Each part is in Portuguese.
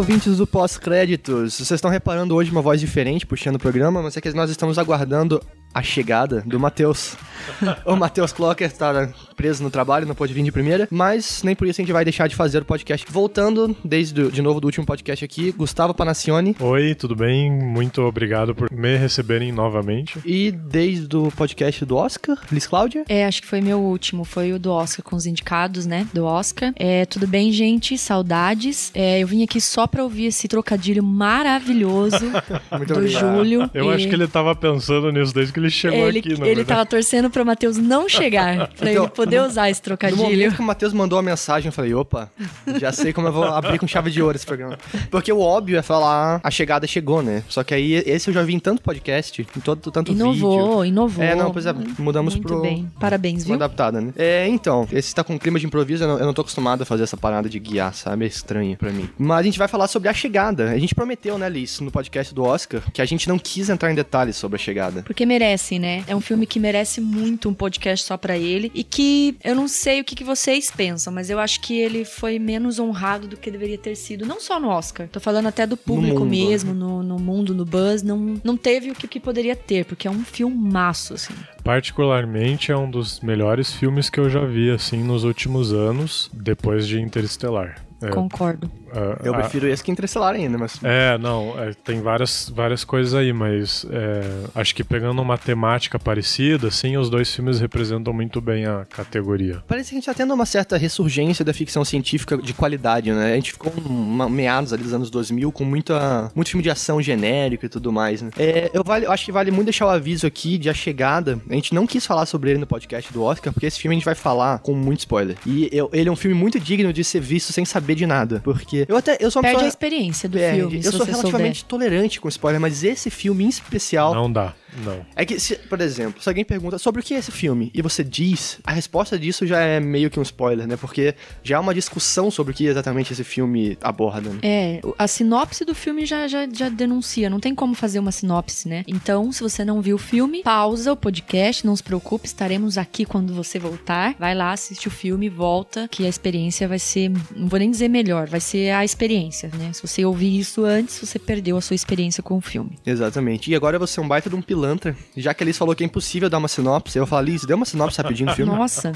ouvintes do pós-créditos. Vocês estão reparando hoje uma voz diferente puxando o programa, mas é que nós estamos aguardando a chegada do Matheus. o Matheus Clocker está preso no trabalho, não pôde vir de primeira, mas nem por isso a gente vai deixar de fazer o podcast. Voltando, desde de novo do último podcast aqui, Gustavo Panacione. Oi, tudo bem? Muito obrigado por me receberem novamente. E desde o podcast do Oscar, Liz Cláudia. É, acho que foi meu último, foi o do Oscar com os indicados, né, do Oscar. É, tudo bem, gente? Saudades. É, eu vim aqui só pra ouvir esse trocadilho maravilhoso do obrigado. Júlio. Eu e... acho que ele tava pensando nisso desde que ele chegou ele, aqui, Ele verdade. tava torcendo pro Matheus não chegar, pra então, ele poder usar esse trocadilho. No momento que o Matheus mandou a mensagem, eu falei, opa, já sei como eu vou abrir com chave de ouro esse programa. Porque o óbvio é falar, a chegada chegou, né? Só que aí, esse eu já vi em tanto podcast, em todo, tanto inovou, vídeo. Inovou, inovou. É, não, pois é, mudamos Muito pro... bem, parabéns, viu? adaptada, né? É, então, esse tá com clima de improviso, eu não, eu não tô acostumado a fazer essa parada de guiar, sabe? É estranho pra mim. Mas a gente vai falar sobre a chegada. A gente prometeu, né, Liz, no podcast do Oscar, que a gente não quis entrar em detalhes sobre a chegada. Porque merece, né? É um filme que merece muito um podcast só para ele e que eu não sei o que, que, vocês pensam, mas eu acho que ele foi menos honrado do que deveria ter sido, não só no Oscar. Tô falando até do público no mesmo, no, no, mundo, no buzz, não, não teve o que, que poderia ter, porque é um filmaço, assim. Particularmente é um dos melhores filmes que eu já vi, assim, nos últimos anos, depois de Interestelar. É. Concordo. Eu prefiro esse que Interestelar ainda, mas... É, não, é, tem várias, várias coisas aí, mas é, acho que pegando uma temática parecida, assim, os dois filmes representam muito bem a categoria. Parece que a gente tá tendo uma certa ressurgência da ficção científica de qualidade, né? A gente ficou uma, meados ali dos anos 2000 com muita, muito filme de ação genérico e tudo mais, né? É, eu, vale, eu acho que vale muito deixar o aviso aqui de A Chegada. A gente não quis falar sobre ele no podcast do Oscar, porque esse filme a gente vai falar com muito spoiler. E eu, ele é um filme muito digno de ser visto sem saber de nada, porque eu até eu sou Perde pessoa, a experiência do perde. filme. Eu sou relativamente souber. tolerante com spoiler, mas esse filme em especial não dá. Não. É que, se, por exemplo, se alguém pergunta sobre o que é esse filme e você diz, a resposta disso já é meio que um spoiler, né? Porque já há uma discussão sobre o que exatamente esse filme aborda. Né? É, a sinopse do filme já, já, já denuncia, não tem como fazer uma sinopse, né? Então, se você não viu o filme, pausa o podcast, não se preocupe, estaremos aqui quando você voltar. Vai lá, assiste o filme, volta, que a experiência vai ser, não vou nem dizer melhor, vai ser a experiência, né? Se você ouvir isso antes, você perdeu a sua experiência com o filme. Exatamente. E agora você é um baita de um piloto pilantra. Já que a Liz falou que é impossível dar uma sinopse, eu falar, Liz, dê uma sinopse rapidinho do filme. Nossa.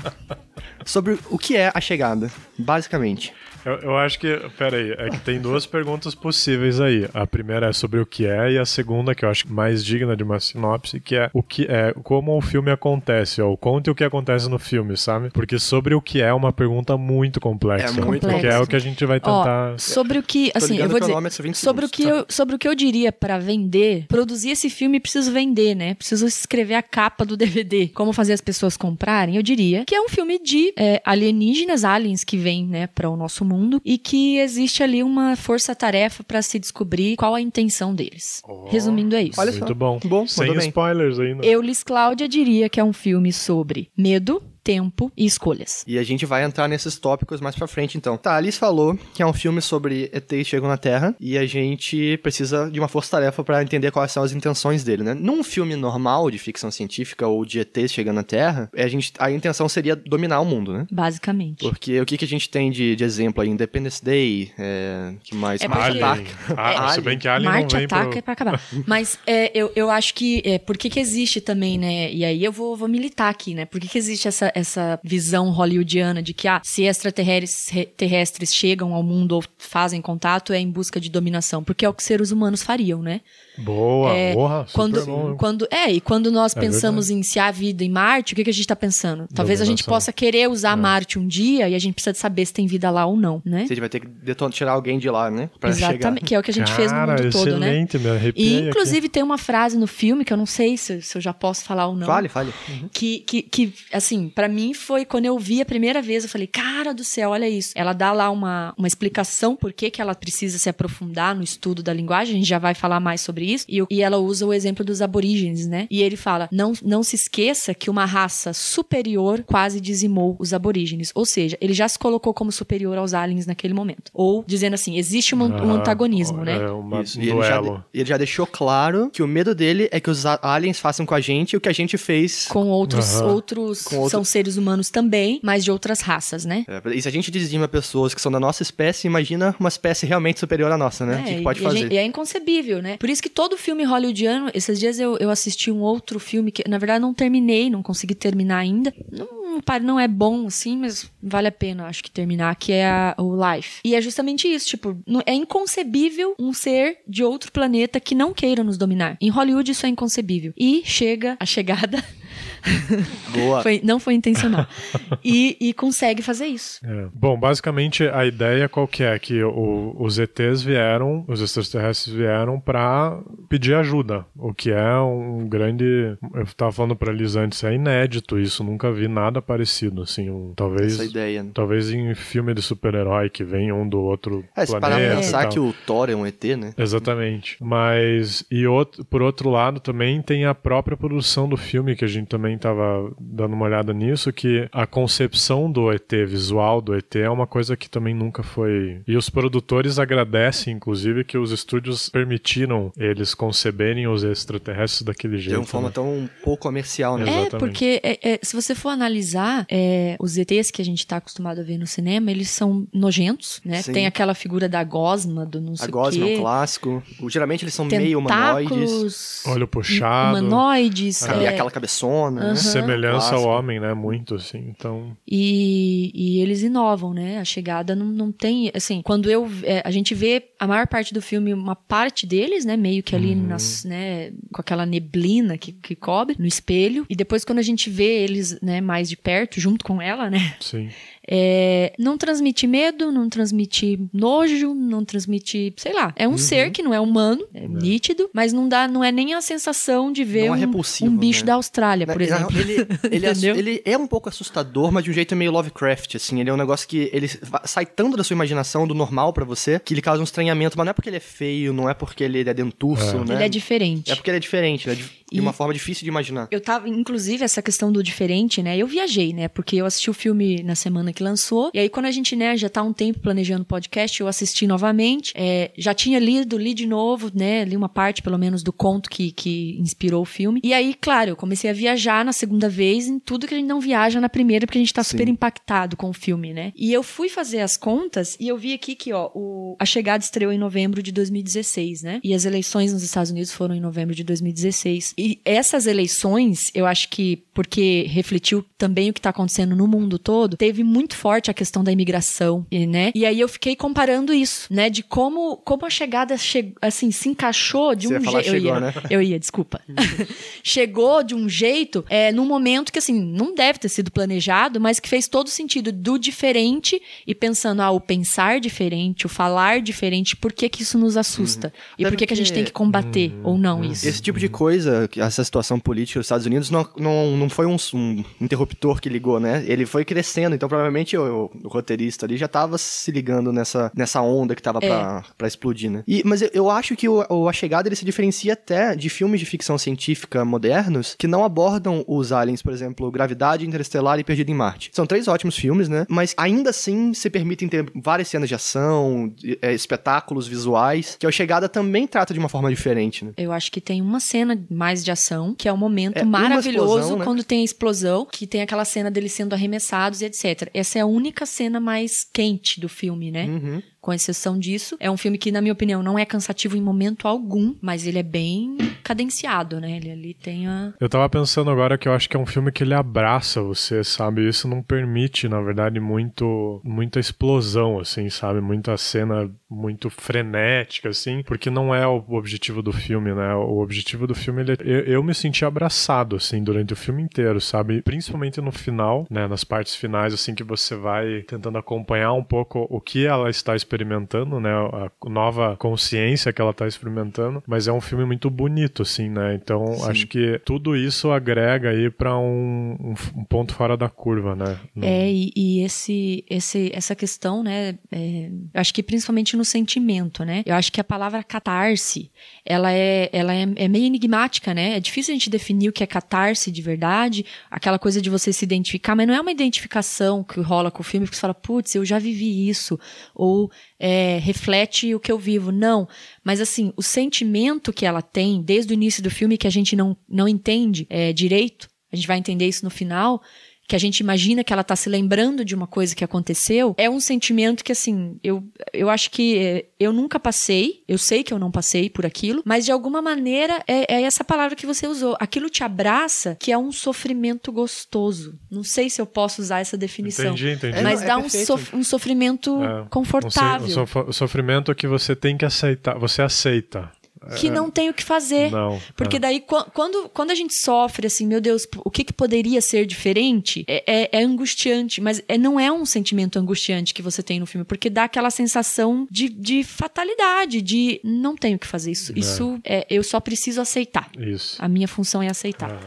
Sobre o que é a chegada, basicamente. Eu, eu, acho que, peraí, é que tem duas perguntas possíveis aí. A primeira é sobre o que é, e a segunda, que eu acho mais digna de uma sinopse, que é o que é, como o filme acontece, ou conte o que acontece no filme, sabe? Porque sobre o que é uma pergunta muito complexa. É muito Porque é o que a gente vai tentar. Ó, sobre o que, assim, eu vou dizer, é sobre o que eu, sobre o que eu diria para vender, produzir esse filme preciso vender, né? Preciso escrever a capa do DVD, como fazer as pessoas comprarem. Eu diria que é um filme de é, alienígenas, aliens que vêm, né, para o nosso mundo mundo e que existe ali uma força-tarefa para se descobrir qual a intenção deles. Oh, Resumindo, é isso. Olha só. Muito bom. bom Sem spoilers ainda. Eu, Liz Cláudia, diria que é um filme sobre medo, tempo e escolhas. E a gente vai entrar nesses tópicos mais pra frente, então. Tá, Alice falou que é um filme sobre ETs chegam na Terra e a gente precisa de uma força-tarefa para entender quais são as intenções dele, né? Num filme normal de ficção científica ou de ETs chegando na Terra, a, gente, a intenção seria dominar o mundo, né? Basicamente. Porque o que, que a gente tem de, de exemplo aí? Independence Day, é, que mais? É Marte Attack. Ah, é, se bem que Alien Marte não Attack pro... é pra acabar. Mas é, eu, eu acho que, é, por que que existe também, né? E aí eu vou, vou militar aqui, né? Por que que existe essa, essa visão hollywoodiana de que ah, se extraterrestres chegam ao mundo ou fazem contato é em busca de dominação, porque é o que seres humanos fariam, né? Boa, é, porra, quando, bom. quando É, e quando nós é pensamos verdade. em se há vida em Marte, o que, que a gente está pensando? Talvez Dominação. a gente possa querer usar é. Marte um dia e a gente precisa saber se tem vida lá ou não, né? Você vai ter que tirar alguém de lá, né? Pra Exatamente, chegar. que é o que a gente Cara, fez no mundo todo, né? Me arrepiei e inclusive aqui. tem uma frase no filme que eu não sei se, se eu já posso falar ou não. Fale, fale. Uhum. Que, que, que, assim, para mim foi quando eu vi a primeira vez, eu falei, cara do céu, olha isso. Ela dá lá uma, uma explicação por que, que ela precisa se aprofundar no estudo da linguagem, a gente já vai falar mais sobre isso. E, e ela usa o exemplo dos aborígenes, né? E ele fala: não, não se esqueça que uma raça superior quase dizimou os aborígenes. Ou seja, ele já se colocou como superior aos aliens naquele momento. Ou dizendo assim, existe um, um antagonismo, é né? Uma, Isso. Um e ele já, ele já, deixou claro que o medo dele é que os aliens façam com a gente o que a gente fez com outros, uhum. outros, com outro... são seres humanos também, mas de outras raças, né? É, e se a gente dizima pessoas que são da nossa espécie, imagina uma espécie realmente superior à nossa, né? o que, que pode e fazer? Gente, e é inconcebível, né? Por isso que todo filme hollywoodiano, esses dias eu, eu assisti um outro filme que, na verdade, não terminei, não consegui terminar ainda. Não, não é bom, assim, mas vale a pena, acho que terminar, que é a, o Life. E é justamente isso, tipo, é inconcebível um ser de outro planeta que não queira nos dominar. Em Hollywood isso é inconcebível. E chega a chegada Boa. Foi, não foi intencional. e, e consegue fazer isso. É. Bom, basicamente a ideia qual que é? Que o, os ETs vieram, os extraterrestres vieram para pedir ajuda, o que é um grande... Eu estava falando para eles antes, é inédito isso, nunca vi nada parecido, assim, um, talvez... Essa ideia. Né? Talvez em filme de super-herói que vem um do outro é, planeta. Se parar pra pensar que o Thor é um ET, né? Exatamente. Mas, e outro, por outro lado também tem a própria produção do filme que a gente também estava dando uma olhada nisso, que a concepção do ET, visual do ET, é uma coisa que também nunca foi. E os produtores agradecem, inclusive, que os estúdios permitiram eles conceberem os extraterrestres daquele jeito. De uma forma né? tão pouco comercial, né? É, Exatamente. porque é, é, se você for analisar, é, os ETs que a gente está acostumado a ver no cinema, eles são nojentos, né? Sim. Tem aquela figura da gosma, do não sei A gosma o é quê. um clássico. O- Geralmente eles são meio humanoides. Tentáculos, Olho puxado. humanoides, é, aquela cabeçona, né? Semelhança Clássico. ao homem, né? Muito, assim. Então. E, e eles inovam, né? A chegada não, não tem. Assim, quando eu. é, a gente vê a maior parte do filme, uma parte deles, né? Meio que ali nas, né? Com aquela neblina que, que cobre no espelho. E depois, quando a gente vê eles, né, mais de perto, junto com ela, né? Sim. É, não transmite medo, não transmite nojo, não transmite, sei lá. É um ser que não é humano, é, nítido, mas não dá, não é nem a sensação de ver é um, um bicho né? da Austrália, por exemplo. Ele, ele, é, Entendeu? ele é um pouco assustador, mas de um jeito meio Lovecraft, assim. Ele é um negócio que ele sai tanto da sua imaginação, do normal pra você, que ele causa um estranhamento. Mas não é porque ele é feio, não é porque ele é dentuço, né? Ele é diferente. É porque ele é diferente, é de, de E- uma forma difícil de imaginar. Eu tava, inclusive, essa questão do diferente, né? Eu viajei, né? Porque eu assisti o filme na semana que lançou. E aí, quando a gente, né, já tá há um tempo planejando o podcast, eu assisti novamente. É, já tinha lido, li de novo, né? Li uma parte, pelo menos, do conto que, que inspirou o filme. E aí, claro, eu comecei a viajar na segunda vez em tudo que a gente não viaja na primeira, porque a gente tá super impactado com o filme, né? E eu fui fazer as contas e eu vi aqui que, ó, o, a chegada estreou em novembro de 2016, né? E as eleições nos Estados Unidos foram em novembro de 2016. E essas eleições, eu acho que porque refletiu também o que tá acontecendo no mundo todo, teve muito forte a questão da imigração, e, né? E aí eu fiquei comparando isso, né? De como, como a chegada che assim, se encaixou de Você um jeito. Eu ia, né? eu ia, desculpa. Chegou de um jeito, é, num momento que, assim, não deve ter sido planejado, mas que fez todo sentido do diferente e pensando, ah, o pensar diferente, o falar diferente, por que que isso nos assusta? E Até por que que a gente tem que combater ou não isso? Esse tipo de coisa, essa situação política dos Estados Unidos, não, não, não foi um, um interruptor que ligou, né? Ele foi crescendo, então provavelmente o, o roteirista ali já tava se ligando nessa, nessa onda que tava É. pra, pra explodir, né? E, mas eu, eu acho que o, A Chegada ele se diferencia até de filmes de ficção científica modernos que não abordam os aliens, por exemplo, Gravidade, Interestelar e Perdido em Marte. São três ótimos filmes, né? Mas ainda assim se permitem ter várias cenas de ação, de- é, espetáculos visuais, que a Chegada também trata de uma forma diferente, né? Eu acho que tem uma cena mais de ação, que é um momento É, maravilhoso explosão, né? quando tem a explosão, que tem aquela cena deles sendo arremessados e etc. Essa é a única cena mais quente do filme, né? Uhum. Com exceção disso, é um filme que, na minha opinião, não é cansativo em momento algum, mas ele é bem cadenciado, né? Ele ali tem a. Eu tava pensando agora que eu acho que é um filme que ele abraça você, sabe? Isso não permite, na verdade, muito muita explosão, assim, sabe? Muita cena muito frenética, assim, porque não é o objetivo do filme, né? O objetivo do filme, ele, é, eu, eu me senti abraçado, assim, durante o filme inteiro, sabe? Principalmente no final, né? Nas partes finais, assim, que você vai tentando acompanhar um pouco o que ela está experimentando, né? A nova consciência que ela está experimentando, mas é um filme muito bonito, assim, né? Então, Sim. acho que tudo isso agrega aí para um, um, um ponto fora da curva, né? No- É, e, e esse, esse, essa questão, né? é, eu acho que principalmente no sentimento, né? Eu acho que a palavra catarse, ela é, ela é, é meio enigmática, né? É difícil a gente definir o que é catarse de verdade, aquela coisa de você se identificar, mas não é uma identificação que rola com o filme, que você fala, putz, eu já vivi isso, ou é, reflete o que eu vivo. Não. Mas assim, o sentimento que ela tem desde o início do filme que a gente não, não entende é, direito, a gente vai entender isso no final, que a gente imagina que ela tá se lembrando de uma coisa que aconteceu, é um sentimento que, assim, eu, eu acho que é, eu nunca passei, eu sei que eu não passei por aquilo, mas de alguma maneira é, é essa palavra que você usou. Aquilo te abraça, que é um sofrimento gostoso. Não sei se eu posso usar essa definição. Entendi, entendi. Mas É, dá é um, sof- um sofrimento É, confortável. Um um sof- sofrimento que você tem que aceitar. Você aceita. Que não tem o que fazer. Não. Porque é. daí, qu- quando, quando a gente sofre, assim, meu Deus, o que, que poderia ser diferente? É, é- é angustiante, mas é- não é um sentimento angustiante que você tem no filme, porque dá aquela sensação de, de fatalidade, de não tenho o que fazer isso. Isso é, eu só preciso aceitar. Isso. A minha função é aceitar. É,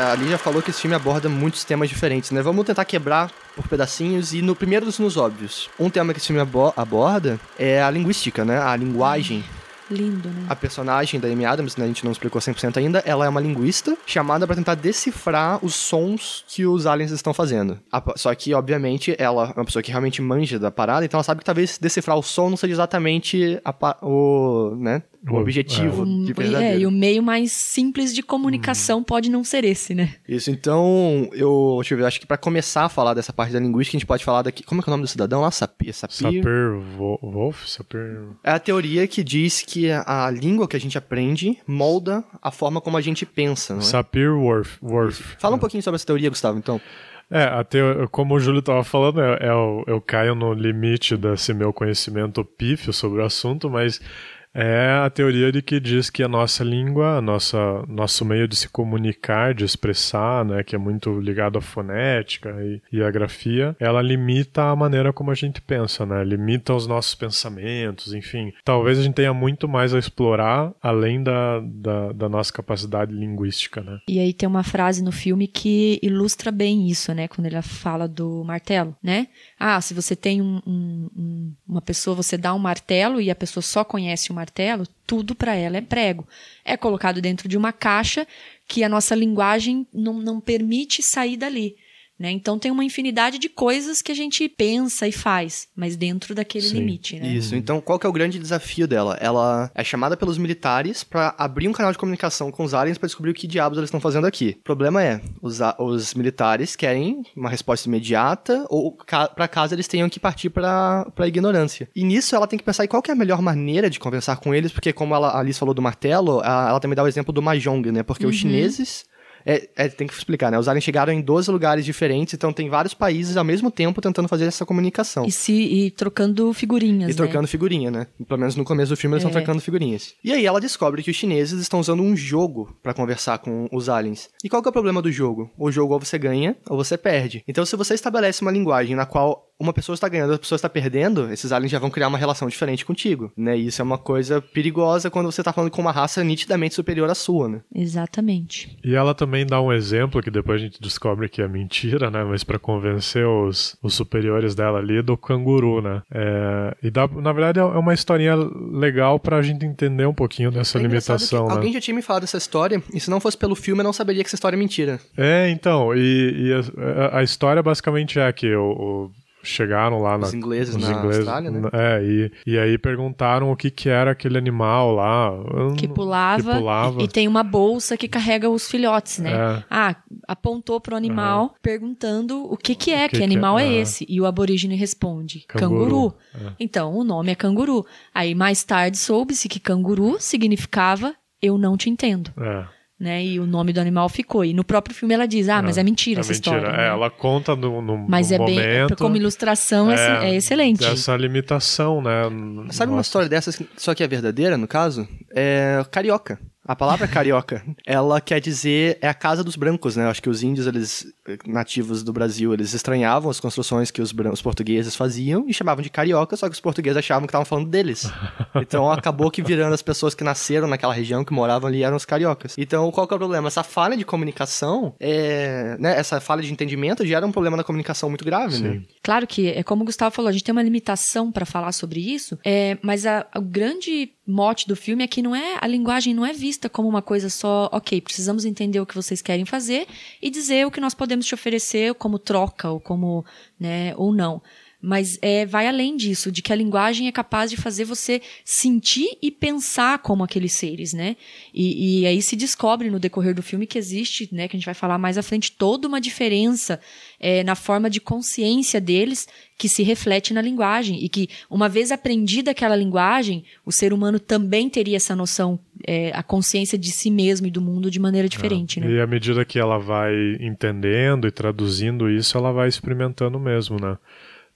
a Lígia falou que esse filme aborda muitos temas diferentes, né? Vamos tentar quebrar por pedacinhos e no primeiro dos nos óbvios. Um tema que esse filme abo- aborda é a linguística, né? A linguagem. Lindo, né? A personagem da Amy Adams, né, a gente não explicou 100% ainda, ela é uma linguista chamada pra tentar decifrar os sons que os aliens estão fazendo. Só que, obviamente, ela é uma pessoa que realmente manja da parada, então ela sabe que talvez decifrar o som não seja exatamente a o, né, o objetivo Um- de é, verdadeiro. e o meio mais simples de comunicação pode não ser esse, né? Isso, então, eu, deixa eu ver, acho que pra começar a falar dessa parte da linguística, a gente pode falar daqui, como é que é o nome do cidadão lá? Sapir, Sapir? Sapir Wo- Wolf? Sapir. É a teoria que diz que a língua que a gente aprende molda a forma como a gente pensa, não é? Sapir. Worf. Fala um pouquinho sobre essa teoria, Gustavo, então. É, até como o Júlio estava falando, é, é o- eu caio no limite desse meu conhecimento pífio sobre o assunto, mas é a teoria de que diz que a nossa língua, a nossa, nosso meio de se comunicar, de expressar, né, que é muito ligado à fonética e, e à grafia, ela limita a maneira como a gente pensa, né, limita os nossos pensamentos, enfim. Talvez a gente tenha muito mais a explorar além da, da, da nossa capacidade linguística, né. E aí tem uma frase no filme que ilustra bem isso, né? Quando ele fala do martelo, né? Ah, se você tem um- um- um- uma pessoa, você dá um martelo e a pessoa só conhece o martelo, tudo para ela é prego. É colocado dentro de uma caixa que a nossa linguagem não, não permite sair dali. Né? Então tem uma infinidade de coisas que a gente pensa e faz, mas dentro daquele Sim. limite, né? Isso, então qual que é o grande desafio dela? Ela é chamada pelos militares pra abrir um canal de comunicação com os aliens pra descobrir o que diabos eles estão fazendo aqui. O problema é, os, a- os militares querem uma resposta imediata ou ca pra caso eles tenham que partir pra, pra ignorância. E nisso ela tem que pensar em qual que é a melhor maneira de conversar com eles, porque como ela, a Alice falou do martelo, a- ela também dá o exemplo do Mahjong, né? Porque os chineses... É, é, tem que explicar, né? Os aliens chegaram em 12 lugares diferentes, então tem vários países ao mesmo tempo tentando fazer essa comunicação. E, se, e trocando figurinhas, E né? trocando figurinha, né? Pelo menos no começo do filme eles estão É. trocando figurinhas. E aí ela descobre que os chineses estão usando um jogo pra conversar com os aliens. E qual que é o problema do jogo? O jogo ou você ganha ou você perde. Então se você estabelece uma linguagem na qual uma pessoa está ganhando e outra pessoa está perdendo, esses aliens já vão criar uma relação diferente contigo, né? E isso é uma coisa perigosa quando você tá falando com uma raça nitidamente superior à sua, né? Exatamente. E ela também dá um exemplo que depois a gente descobre que é mentira, né? Mas pra convencer os, os superiores dela ali do canguru, né? É, e dá, na verdade é uma historinha legal pra gente entender um pouquinho dessa É limitação, né? Alguém já tinha me falado dessa história, e se não fosse pelo filme eu não saberia que essa história é mentira. É, então, e, e a, a história basicamente é que o, o- chegaram lá na, Os ingleses os na ingleses, Austrália, né? É, e, e aí perguntaram o que que era aquele animal lá. Que pulava, que pulava. E, e tem uma bolsa que carrega os filhotes, né? É. Ah, apontou pro animal perguntando o que que é, O que que, que animal é, é, esse? E o aborígene responde, Canguru. canguru. Então, o nome é canguru. Aí mais tarde soube-se que canguru significava eu não te entendo, É. né? E o nome do animal ficou. E no próprio filme ela diz, ah, mas é mentira É essa mentira. história. É, né? ela conta no, no, Mas no é bem, momento. como ilustração, é, É, é excelente. Dessa limitação, né? Sabe uma Nossa. história dessas, só que é verdadeira, no caso? É carioca. A palavra carioca, ela quer dizer é a casa dos brancos, né? Eu Acho que os índios, eles nativos do Brasil, eles estranhavam as construções que os, os portugueses faziam e chamavam de carioca, só que os portugueses achavam que estavam falando deles. Então acabou que virando as pessoas que nasceram naquela região, que moravam ali, eram os cariocas. Então qual que é o problema? Essa falha de comunicação, é, né? Essa falha de entendimento gera um problema na comunicação muito grave, né? Sim. Claro que, é como o Gustavo falou, a gente tem uma limitação para falar sobre isso, é, mas a- o grande mote do filme é que não é a linguagem não é vista como uma coisa só, ok, precisamos entender o que vocês querem fazer e dizer o que nós podemos te oferecer como troca ou como, né, ou não. Mas é, vai além disso, de que a linguagem é capaz de fazer você sentir e pensar como aqueles seres, né? E, e aí se descobre no decorrer do filme que existe, né, que a gente vai falar mais à frente, toda uma diferença é, na forma de consciência deles que se reflete na linguagem e que uma vez aprendida aquela linguagem, o ser humano também teria essa noção, é, a consciência de si mesmo e do mundo de maneira diferente, é. né? E à medida que ela vai entendendo e traduzindo isso, ela vai experimentando mesmo, né?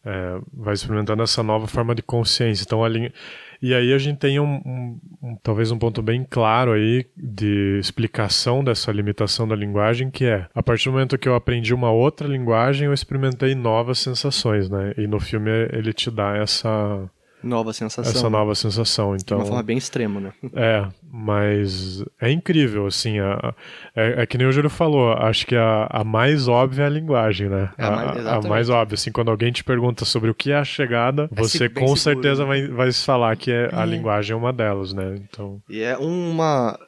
É, vai experimentando essa nova forma de consciência. Então, a linha... E aí a gente tem um, um, um, talvez um ponto bem claro aí de explicação dessa limitação da linguagem, que é a partir do momento que eu aprendi uma outra linguagem, eu experimentei novas sensações, né? E no filme ele te dá essa nova sensação. Essa nova sensação, então. De uma forma bem extrema, né? É, mas é incrível, assim, a, é, é, que nem o Júlio falou, acho que a, a mais óbvia é a linguagem, né? É a, mais, a, mais óbvia, assim, quando alguém te pergunta sobre o que é a chegada, é você com seguro, certeza né? vai, vai falar que é, a é. linguagem é uma delas, né? Então... E é uma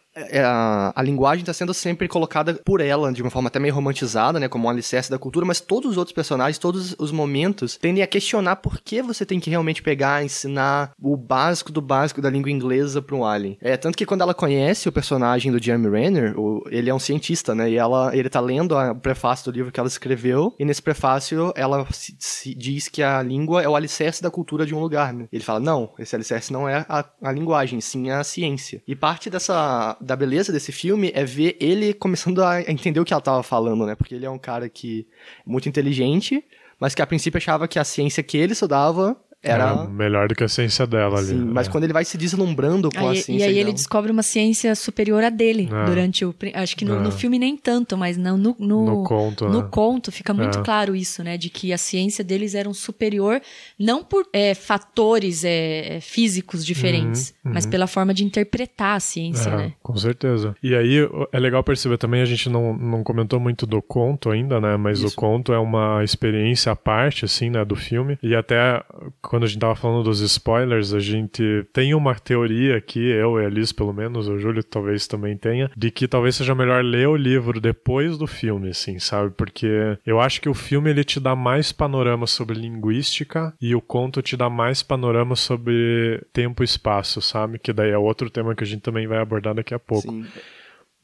a, a linguagem está sendo sempre colocada por ela, de uma forma até meio romantizada, né, como um alicerce da cultura, mas todos os outros personagens, todos os momentos, tendem a questionar por que você tem que realmente pegar, ensinar o básico do básico da língua inglesa para um alien. É, tanto que quando ela conhece o personagem do Jeremy Renner, o, ele é um cientista, né, e ela, ele tá lendo o prefácio do livro que ela escreveu, e nesse prefácio ela se, se diz que a língua é o alicerce da cultura de um lugar, né. Ele fala, não, esse alicerce não é a, a linguagem, sim a ciência. E parte dessa da beleza desse filme é ver ele começando a entender o que ela tava falando, né? Porque ele é um cara que é muito inteligente, mas que a princípio achava que a ciência que ele estudava era... É melhor do que a ciência dela Sim, ali. mas é. quando ele vai se deslumbrando com aí, a ciência. E aí dela... ele descobre uma ciência superior a dele é. durante o. Acho que no, é. no, filme nem tanto, mas não, no, no, no conto. No né? conto fica muito é. claro isso, né? De que a ciência deles era um superior, não por é, fatores é, físicos diferentes, uhum, uhum. mas pela forma de interpretar a ciência, né? Com certeza. E aí é legal perceber também, a gente não, não comentou muito do conto ainda, né? Mas isso. o conto é uma experiência à parte, assim, né? Do filme. E até quando a gente tava falando dos spoilers, a gente tem uma teoria aqui, eu e a Liz pelo menos, o Júlio talvez também tenha, de que talvez seja melhor ler o livro depois do filme, assim, sabe? Porque eu acho que o filme ele te dá mais panorama sobre linguística e o conto te dá mais panorama sobre tempo e espaço, sabe? Que daí é outro tema que a gente também vai abordar daqui a pouco. Sim.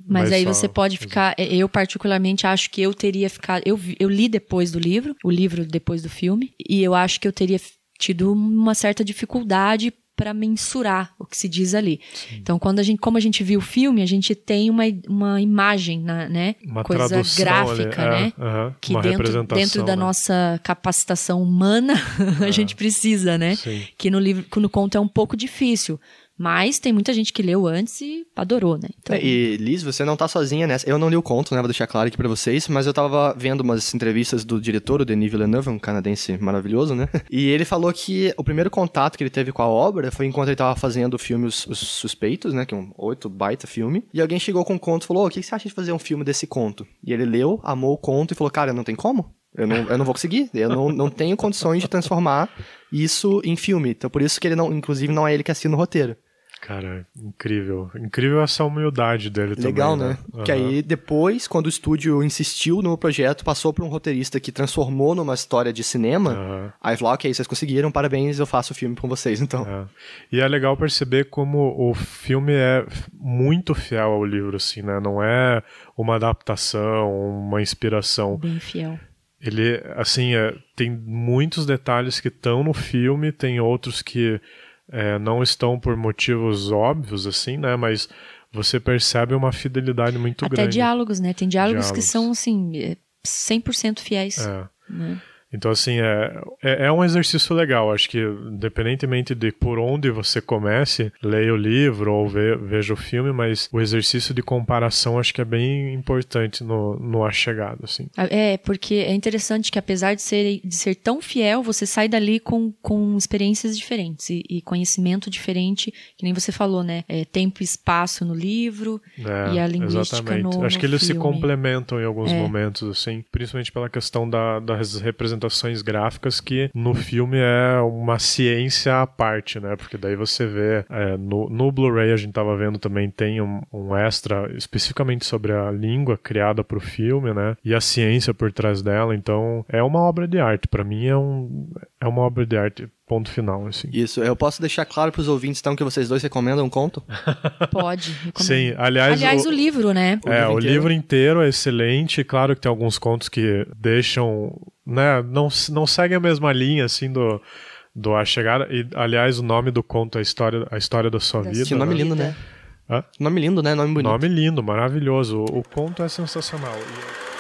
Mas, Mas, aí só... você pode ficar. Eu, particularmente, acho que eu teria ficado. Eu, eu li depois do livro, o livro depois do filme, e eu acho que eu teria tido uma certa dificuldade para mensurar o que se diz ali. Sim. Então, quando a gente, como a gente viu o filme, a gente tem uma, uma imagem, na, né? Uma coisa gráfica, ali. né? É, uh -huh. Que uma dentro, dentro da né? nossa capacitação humana, a é. gente precisa, né? Sim. Que no livro, no conto é um pouco difícil. Mas tem muita gente que leu antes e adorou, né? Então... É, e Liz, você não tá sozinha nessa. Eu não li o conto, né? Vou deixar claro aqui pra vocês, mas eu tava vendo umas entrevistas do diretor, o Denis Villeneuve, um canadense maravilhoso, né? E ele falou que o primeiro contato que ele teve com a obra foi enquanto ele tava fazendo o filme Os, Os Suspeitos, né? Que é um oito baita filme. E alguém chegou com um conto e falou: oh, o que você acha de fazer um filme desse conto? E ele leu, amou o conto e falou: cara, não tem como? Eu não, eu não vou conseguir. Eu não, não tenho condições de transformar isso em filme. Então, por isso que ele não, inclusive, não é ele que assina o roteiro. Cara, incrível. Incrível essa humildade dele Legal, também. Legal, né? Uhum. Que aí depois, quando o estúdio insistiu no projeto, passou para um roteirista que transformou numa história de cinema. Uhum. Aí falou: ok, vocês conseguiram, parabéns, eu faço o filme com vocês, então. É. E é legal perceber como o filme é muito fiel ao livro, assim, né? Não é uma adaptação, uma inspiração. Bem fiel. Ele, assim, é, tem muitos detalhes que estão no filme, tem outros que é, não estão por motivos óbvios, assim, né? Mas você percebe uma fidelidade muito Até grande. Até diálogos, né? Tem diálogos, diálogos, que são, assim, 100% fiéis. É. Né? Então, assim, é, é, é, um exercício legal. Acho que, independentemente de por onde você comece, leia o livro ou ve, veja o filme, mas o exercício de comparação acho que é bem importante no, no A Chegada, assim. É, porque é interessante que apesar de ser, de ser tão fiel, você sai dali com, com experiências diferentes e, e conhecimento diferente, que nem você falou, né? É, tempo e espaço no livro é, e a linguística exatamente. no Acho que eles filme. se complementam em alguns é. momentos, assim, principalmente pela questão da, das representações representações gráficas que no filme é uma ciência à parte, né? Porque daí você vê é, no, no Blu-ray a gente tava vendo também tem um, um extra especificamente sobre a língua criada para o filme, né? E a ciência por trás dela. Então é uma obra de arte. Para mim é um é uma obra de arte ponto final, assim. Isso, eu posso deixar claro para os ouvintes, então, que vocês dois recomendam um conto? Pode, recomendo. Sim, aliás... Aliás, o, o livro, né? O é, livro o livro inteiro é excelente, claro que tem alguns contos que deixam, né, não, não seguem a mesma linha, assim, do do A Chegada. E, aliás, o nome do conto é a história, a história da sua da vida. Que nome né? lindo, né? Hã? Nome lindo, né? Nome bonito. Nome lindo, maravilhoso. O, o conto é sensacional. E...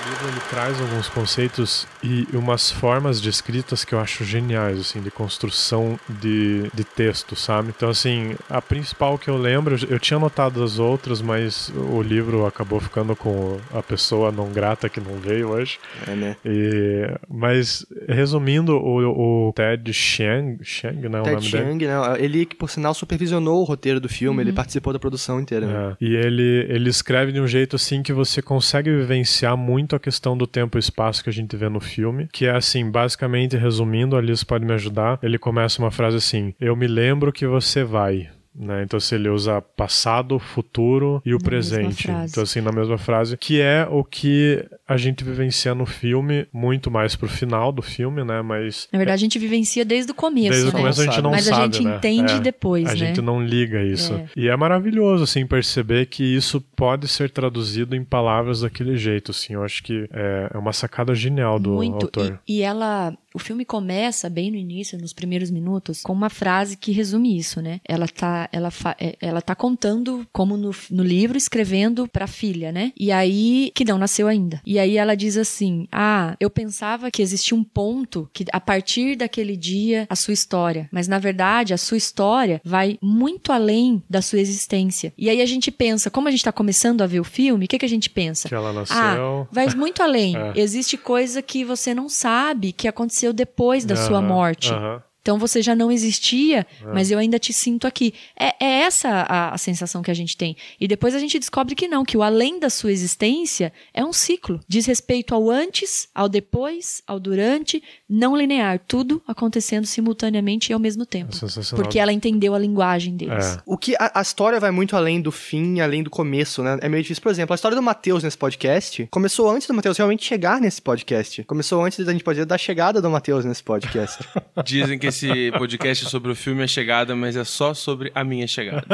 O livro ele traz alguns conceitos e umas formas de escritas que eu acho geniais, assim, de construção de, de texto, sabe? Então, assim, a principal que eu lembro, eu tinha notado as outras, mas o livro acabou ficando com a pessoa não grata que não veio hoje. É, né? E, mas, resumindo, o, o Ted Chiang, Chiang, né? Ted o nome Chiang, dele? né? Ele que, por sinal, supervisionou o roteiro do filme, uhum. ele participou da produção inteira. Né? É. E ele, ele escreve de um jeito, assim, que você consegue vivenciar muito a questão do tempo e espaço que a gente vê no filme, que é assim, basicamente resumindo, a Liz pode me ajudar. Ele começa uma frase assim: Eu me lembro que você vai. Né? Então, se ele usa passado, futuro e o Na presente. Então, assim, na mesma frase, que é o que a gente vivencia no filme, muito mais pro final do filme, né? Mas. Na verdade, a gente vivencia desde o começo. Desde né? o começo a gente não Mas sabe. Mas a gente né? entende é, depois, a né? gente não liga isso. É. E é maravilhoso, assim, perceber que isso pode ser traduzido em palavras daquele jeito, assim. Eu acho que é, é uma sacada genial do Muito. autor. E, e ela. O filme começa bem no início, nos primeiros minutos, com uma frase que resume isso, né? Ela tá, ela é, ela tá contando, como no, no livro, escrevendo pra filha, né? E aí, que não nasceu ainda. E aí ela diz assim: Ah, eu pensava que existia um ponto que a partir daquele dia a sua história. Mas na verdade, a sua história vai muito além da sua existência. E aí a gente pensa, como a gente tá começando a ver o filme, o que, que a gente pensa? Que ela nasceu. Ah, vai muito além. É. Existe coisa que você não sabe que aconteceu depois da sua Aham, morte. aham. Então você já não existia, mas eu ainda te sinto aqui. É, é essa a, a sensação que a gente tem. E depois a gente descobre que não, que o além da sua existência é um ciclo. Diz respeito ao antes, ao depois, ao durante, não linear. Tudo acontecendo simultaneamente e ao mesmo tempo. É. Porque ela entendeu a linguagem deles. É. O que a, a história vai muito além do fim, além do começo, né? É meio difícil. Por exemplo, a história do Matheus nesse podcast começou antes do Matheus realmente chegar nesse podcast. Começou antes da gente poder da chegada do Matheus nesse podcast. Dizem que esse podcast é sobre o filme A Chegada, mas é só sobre a minha chegada.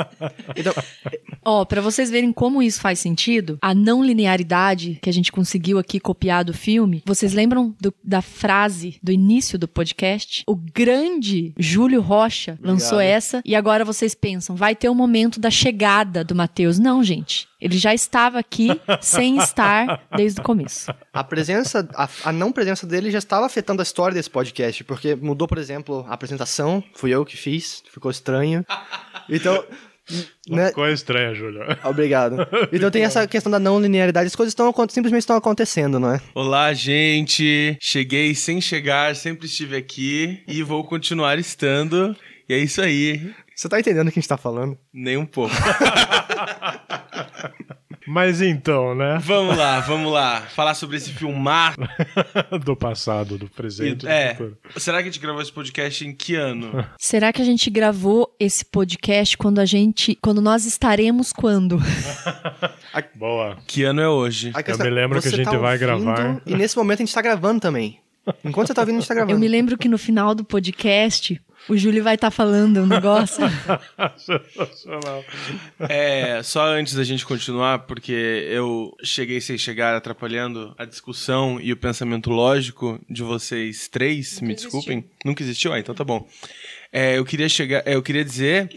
então, Ó, pra vocês verem como isso faz sentido, a não linearidade que a gente conseguiu aqui copiar do filme, vocês lembram do- da frase do início do podcast? O grande Júlio Rocha lançou Obrigado. essa e agora vocês pensam, vai ter o momento da chegada do Matheus. Não, gente. Ele já estava aqui sem estar desde o começo. a presença, a, a não presença dele já estava afetando a história desse podcast, porque mudou, por exemplo, a apresentação, fui eu que fiz, ficou estranho. Então, né? Ficou estranha, Júlio. Obrigado. Então tem essa questão da não linearidade, as coisas estão simplesmente estão acontecendo, não é? Olá, gente! Cheguei sem chegar, sempre estive aqui e vou continuar estando. E é isso aí, Você tá entendendo o que a gente tá falando? nem um pouco. Mas então, né? vamos lá, vamos lá. Falar sobre esse filmar. do passado, do presente. do É. futuro. Será que a gente gravou esse podcast em que ano? Será que a gente gravou esse podcast quando a gente, quando nós estaremos quando? Boa. Que ano é hoje? A questão- me lembro que a gente tá vai ouvindo, E E nesse momento a gente tá gravando também. Enquanto você tá ouvindo, a gente tá gravando. Eu me lembro que no final do podcast, o Júlio vai estar falando um negócio. Sensacional. É, só antes da gente continuar, porque eu cheguei sem chegar atrapalhando a discussão e o pensamento lógico de vocês três, me desculpem. Nunca existiu? Ah, então tá bom. É, eu queria chegar, é, eu queria dizer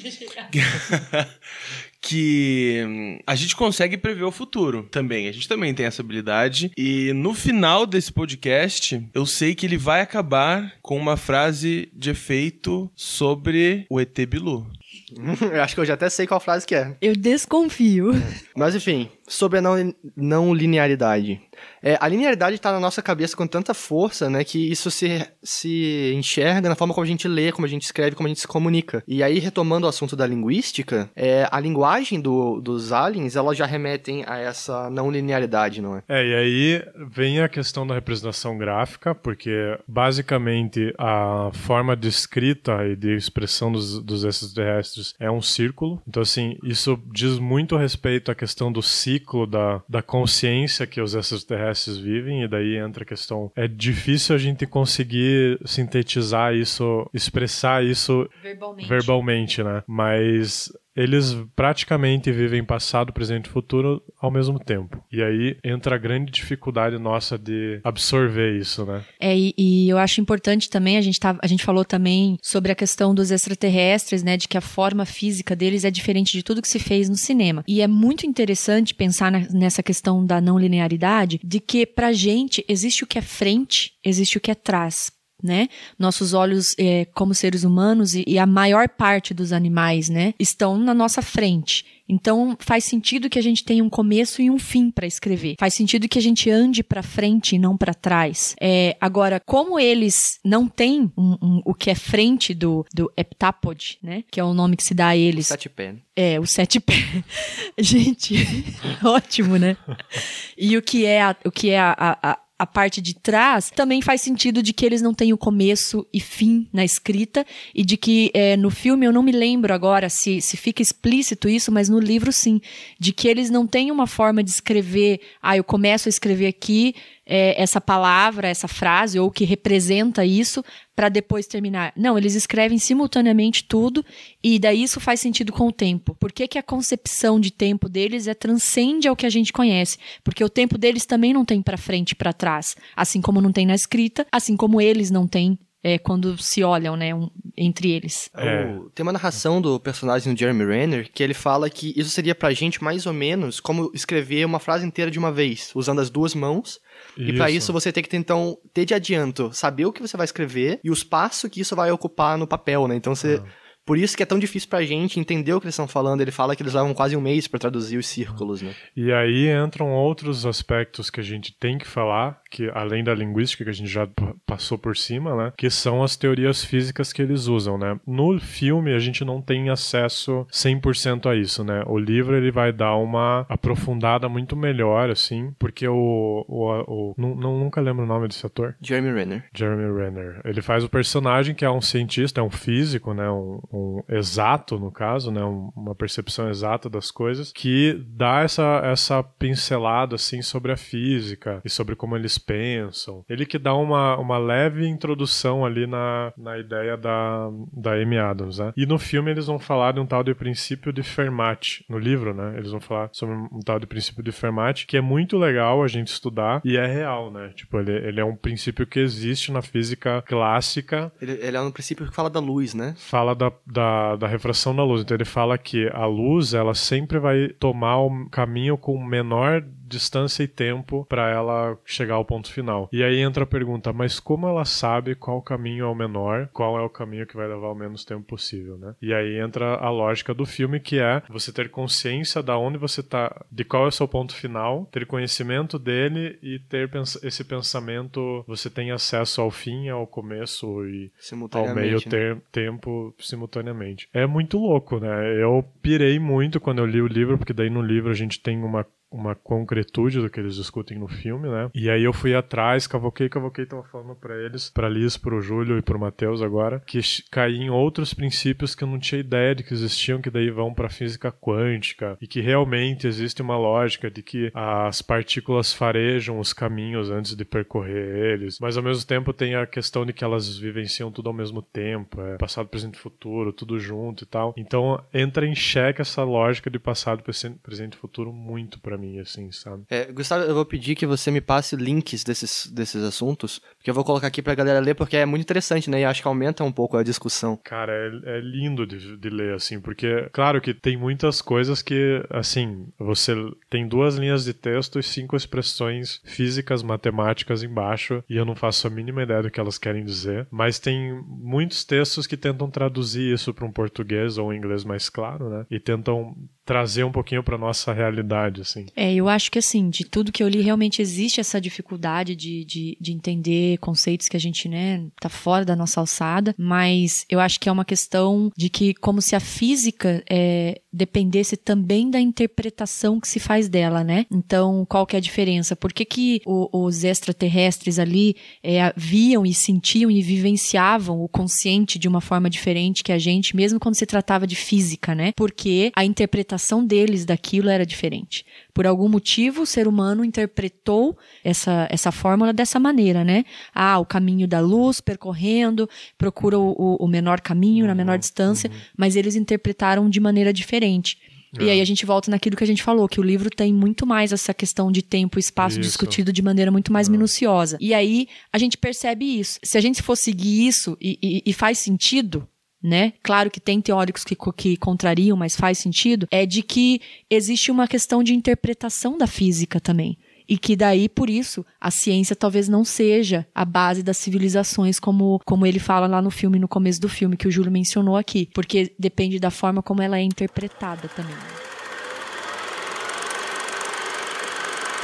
que hum, a gente consegue prever o futuro também. A gente também tem essa habilidade. E no final desse podcast, eu sei que ele vai acabar com uma frase de efeito sobre o ET Bilu. Eu acho que eu já até sei qual frase que é. Eu desconfio. Mas enfim, sobre a não, não linearidade. É, a linearidade está na nossa cabeça com tanta força, né, que isso se, se enxerga na forma como a gente lê, como a gente escreve, como a gente se comunica. E aí, retomando o assunto da linguística, é, a linguagem do, dos aliens, elas já remetem a essa não linearidade, não é? É, e aí vem a questão da representação gráfica, porque basicamente a forma de escrita e de expressão dos, dos extraterrestres é um círculo. Então, assim, isso diz muito respeito à questão do ciclo da, da consciência que os extraterrestres vivem, e daí entra a questão. É difícil a gente conseguir sintetizar isso, expressar isso Verbalmente. verbalmente, né? Mas eles praticamente vivem passado, presente e futuro ao mesmo tempo. E aí entra a grande dificuldade nossa de absorver isso, né? É, e, e eu acho importante também, a gente, tá, a gente falou também sobre a questão dos extraterrestres, né? De que a forma física deles é diferente de tudo que se fez no cinema. E é muito interessante pensar na- nessa questão da não linearidade, de que pra gente existe o que é frente, existe o que é trás. Né? Nossos olhos, é, como seres humanos, e, e a maior parte dos animais, né, estão na nossa frente. Então faz sentido que a gente tenha um começo e um fim para escrever. Faz sentido que a gente ande para frente e não para trás. É, agora, como eles não têm um- um- o que é frente do, do heptapod, né, que é o nome que se dá a eles, Sete pé. é, o sete pés. Gente, ótimo, né? E o que é a, o que é a, a, a- parte de trás também faz sentido de que eles não têm o começo e fim na escrita e de que é, no filme eu não me lembro agora se, se fica explícito isso, mas no livro sim, de que eles não têm uma forma de escrever, ah, eu começo a escrever aqui é, essa palavra, essa frase ou que representa isso para depois terminar. Não, eles escrevem simultaneamente tudo e daí isso faz sentido com o tempo. Por que, que a concepção de tempo deles é transcende ao que a gente conhece? Porque o tempo deles também não tem para frente e para trás, assim como não tem na escrita, assim como eles não têm é, quando se olham, né, um- entre eles. É. O- tem uma narração do personagem do Jeremy Renner que ele fala que isso seria pra gente mais ou menos como escrever uma frase inteira de uma vez, usando as duas mãos. E pra isso você tem que então ter de adianto saber o que você vai escrever e o espaço que isso vai ocupar no papel, né? Então você por isso que é tão difícil pra gente entender o que eles estão falando. Ele fala que eles levam quase um mês pra traduzir os círculos, né? E aí entram outros aspectos que a gente tem que falar, que além da linguística que a gente já passou por cima, né, que são as teorias físicas que eles usam, né? No filme a gente não tem acesso 100% a isso, né? O livro ele vai dar uma aprofundada muito melhor assim, porque o, o, o nu- nunca lembro o nome desse ator. Jeremy Renner. Jeremy Renner. Ele faz o personagem que é um cientista, é um físico, né, um, um exato no caso, né, um- uma percepção exata das coisas, que dá essa essa pincelada assim sobre a física e sobre como eles pensam. Ele que dá uma, uma leve introdução ali na, na ideia da, da Amy Adams, né? E no filme eles vão falar de um tal de princípio de Fermat. No livro, né? Eles vão falar sobre um tal de princípio de Fermat, que é muito legal a gente estudar e é real, né? Tipo, ele, ele é um princípio que existe na física clássica Ele, ele é um princípio que fala da luz, né? fala da, da, da refração da luz. Então ele fala que a luz ela sempre vai tomar o caminho com menor distância e tempo para ela chegar ao ponto final. E aí entra a pergunta, mas como ela sabe qual caminho é o menor, qual é o caminho que vai levar o menos tempo possível, né? E aí entra a lógica do filme que é você ter consciência da onde você tá, de qual é o seu ponto final, ter conhecimento dele e ter pens- esse pensamento, você tem acesso ao fim, ao começo e ao meio né? ter- tempo simultaneamente. É muito louco, né? Eu pirei muito quando eu li o livro, porque daí no livro a gente tem uma uma concretude do que eles discutem no filme, né? E aí eu fui atrás, cavoquei, cavoquei, tava falando pra eles, pra Liz, pro Júlio e pro Matheus agora, que caí em outros princípios que eu não tinha ideia de que existiam, que daí vão pra física quântica, e que realmente existe uma lógica de que as partículas farejam os caminhos antes de percorrer eles, mas ao mesmo tempo tem a questão de que elas vivenciam tudo ao mesmo tempo, é passado, presente e futuro, tudo junto e tal. Então entra em xeque essa lógica de passado, presente e futuro muito pra mim, assim, sabe? É, Gustavo, eu vou pedir que você me passe links desses, desses assuntos, porque eu vou colocar aqui pra galera ler, porque é muito interessante, né? E acho que aumenta um pouco a discussão. Cara, é, é lindo de, de ler, assim, porque, claro que tem muitas coisas que, assim, você tem duas linhas de texto e cinco expressões físicas, matemáticas embaixo, e eu não faço a mínima ideia do que elas querem dizer, mas tem muitos textos que tentam traduzir isso para um português ou um inglês mais claro, né? E tentam trazer um pouquinho para nossa realidade, assim. É, eu acho que assim, de tudo que eu li, realmente existe essa dificuldade de, de, de entender conceitos que a gente, né, tá fora da nossa alçada, mas eu acho que é uma questão de que, como se a física é, dependesse também da interpretação que se faz dela, né? Então, qual que é a diferença? Por que, que o, os extraterrestres ali é, viam e sentiam e vivenciavam o consciente de uma forma diferente que a gente, mesmo quando se tratava de física, né? Porque a interpretação deles daquilo era diferente. Por algum motivo, o ser humano interpretou essa, essa fórmula dessa maneira, né? Ah, o caminho da luz percorrendo, procura o, o menor caminho, na menor distância, mas eles interpretaram de maneira diferente. E aí a gente volta naquilo que a gente falou, que o livro tem muito mais essa questão de tempo e espaço Isso. discutido de maneira muito mais minuciosa. E aí a gente percebe isso. Se a gente for seguir isso e, e- e faz sentido, né? Claro que tem teóricos que, que contrariam, mas faz sentido, é de que existe uma questão de interpretação da física também. E que daí, por isso, a ciência talvez não seja a base das civilizações, como, como ele fala lá no filme, no começo do filme, que o Júlio mencionou aqui. Porque depende da forma como ela é interpretada também.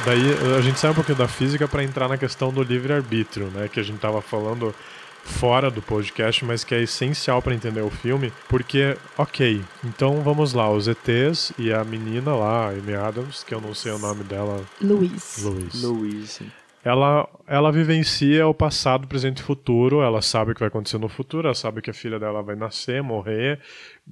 Daí a gente sai um pouquinho da física para entrar na questão do livre-arbítrio, né? Que a gente tava falando fora do podcast, mas que é essencial para entender o filme, porque, ok, então vamos lá, os ETs e a menina lá, a Amy Adams, que eu não sei o nome dela, Luiz. Luiz. Luiz. Ela, ela vivencia o passado, presente e futuro. Ela sabe o que vai acontecer no futuro. Ela sabe que a filha dela vai nascer, morrer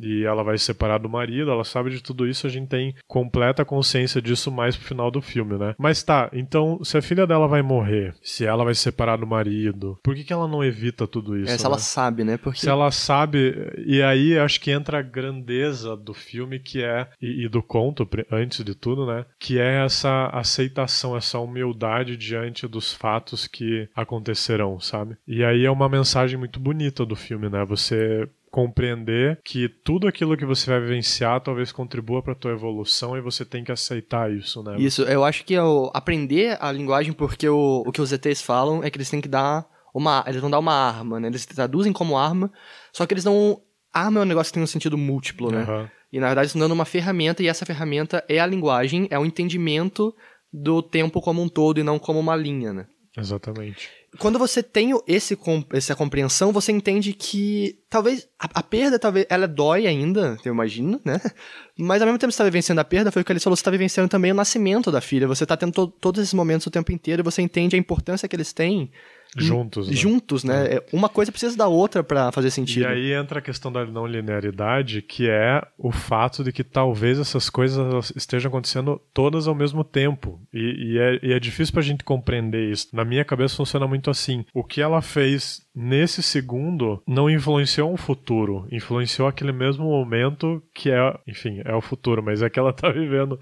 e ela vai se separar do marido. Ela sabe de tudo isso. A gente tem completa consciência disso mais pro final do filme, né? Mas tá, então se a filha dela vai morrer, se ela vai se separar do marido, por que, que ela não evita tudo isso? É, se ela né? sabe, né? Porque Se ela sabe, e aí acho que entra a grandeza do filme que é, e, e do conto, antes de tudo, né? Que é essa aceitação, essa humildade diante dos fatos que acontecerão, sabe? E aí é uma mensagem muito bonita do filme, né? Você compreender que tudo aquilo que você vai vivenciar talvez contribua para tua evolução e você tem que aceitar isso, né? Isso, eu acho que é o aprender a linguagem, porque o, o que os ETs falam é que eles têm que dar uma. Eles vão dar uma arma, né? Eles traduzem como arma, só que eles não. Arma é um negócio que tem um sentido múltiplo, né? Aham. E na verdade estão dando uma ferramenta, e essa ferramenta é a linguagem, é o entendimento do tempo como um todo e não como uma linha, né? Exatamente. Quando você tem esse, essa compreensão, você entende que talvez a, a perda, talvez, ela dói ainda, eu imagino, né? Mas ao mesmo tempo que você tá vivenciando a perda, foi o que ele falou, você tá vivenciando também o nascimento da filha. Você tá tendo to- todos esses momentos o tempo inteiro e você entende a importância que eles têm Juntos. né? juntos, né? É, Uma coisa precisa da outra pra fazer E sentido. aí entra a questão da não linearidade, que é o fato de que talvez essas coisas estejam acontecendo todas ao mesmo tempo. E, e é, e é difícil pra gente compreender isso. Na minha cabeça funciona muito assim. O que ela fez nesse segundo não influenciou um futuro, influenciou aquele mesmo momento que é, enfim, é o futuro, mas é que ela tá vivendo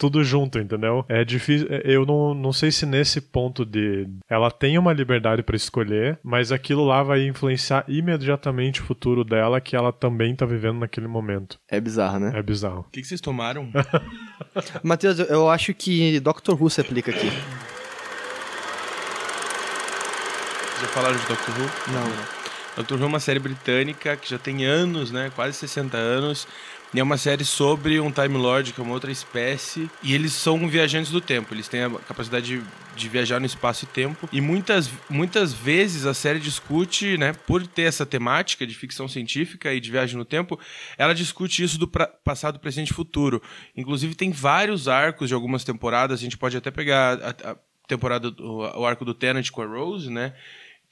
tudo junto, entendeu? É difícil. Eu não, não sei se nesse ponto de. Ela tem uma liberdade pra escolher, mas aquilo lá vai influenciar imediatamente o futuro dela, que ela também tá vivendo naquele momento. É bizarro, né? É bizarro. O que, que vocês tomaram? Matheus, eu- eu acho que Dr. Who se aplica aqui. Já falaram de Doctor Who? Não. Doctor Who é uma série britânica que já tem anos, né? Quase 60 anos. E é uma série sobre um Time Lord, que é uma outra espécie. E eles são viajantes do tempo. Eles têm a capacidade de, de viajar no espaço e tempo. E muitas, muitas vezes a série discute, né? Por ter essa temática de ficção científica e de viagem no tempo, ela discute isso do pra- passado, presente e futuro. Inclusive, tem vários arcos de algumas temporadas. A gente pode até pegar a, a temporada, do- o arco do Tenant com a Rose, né?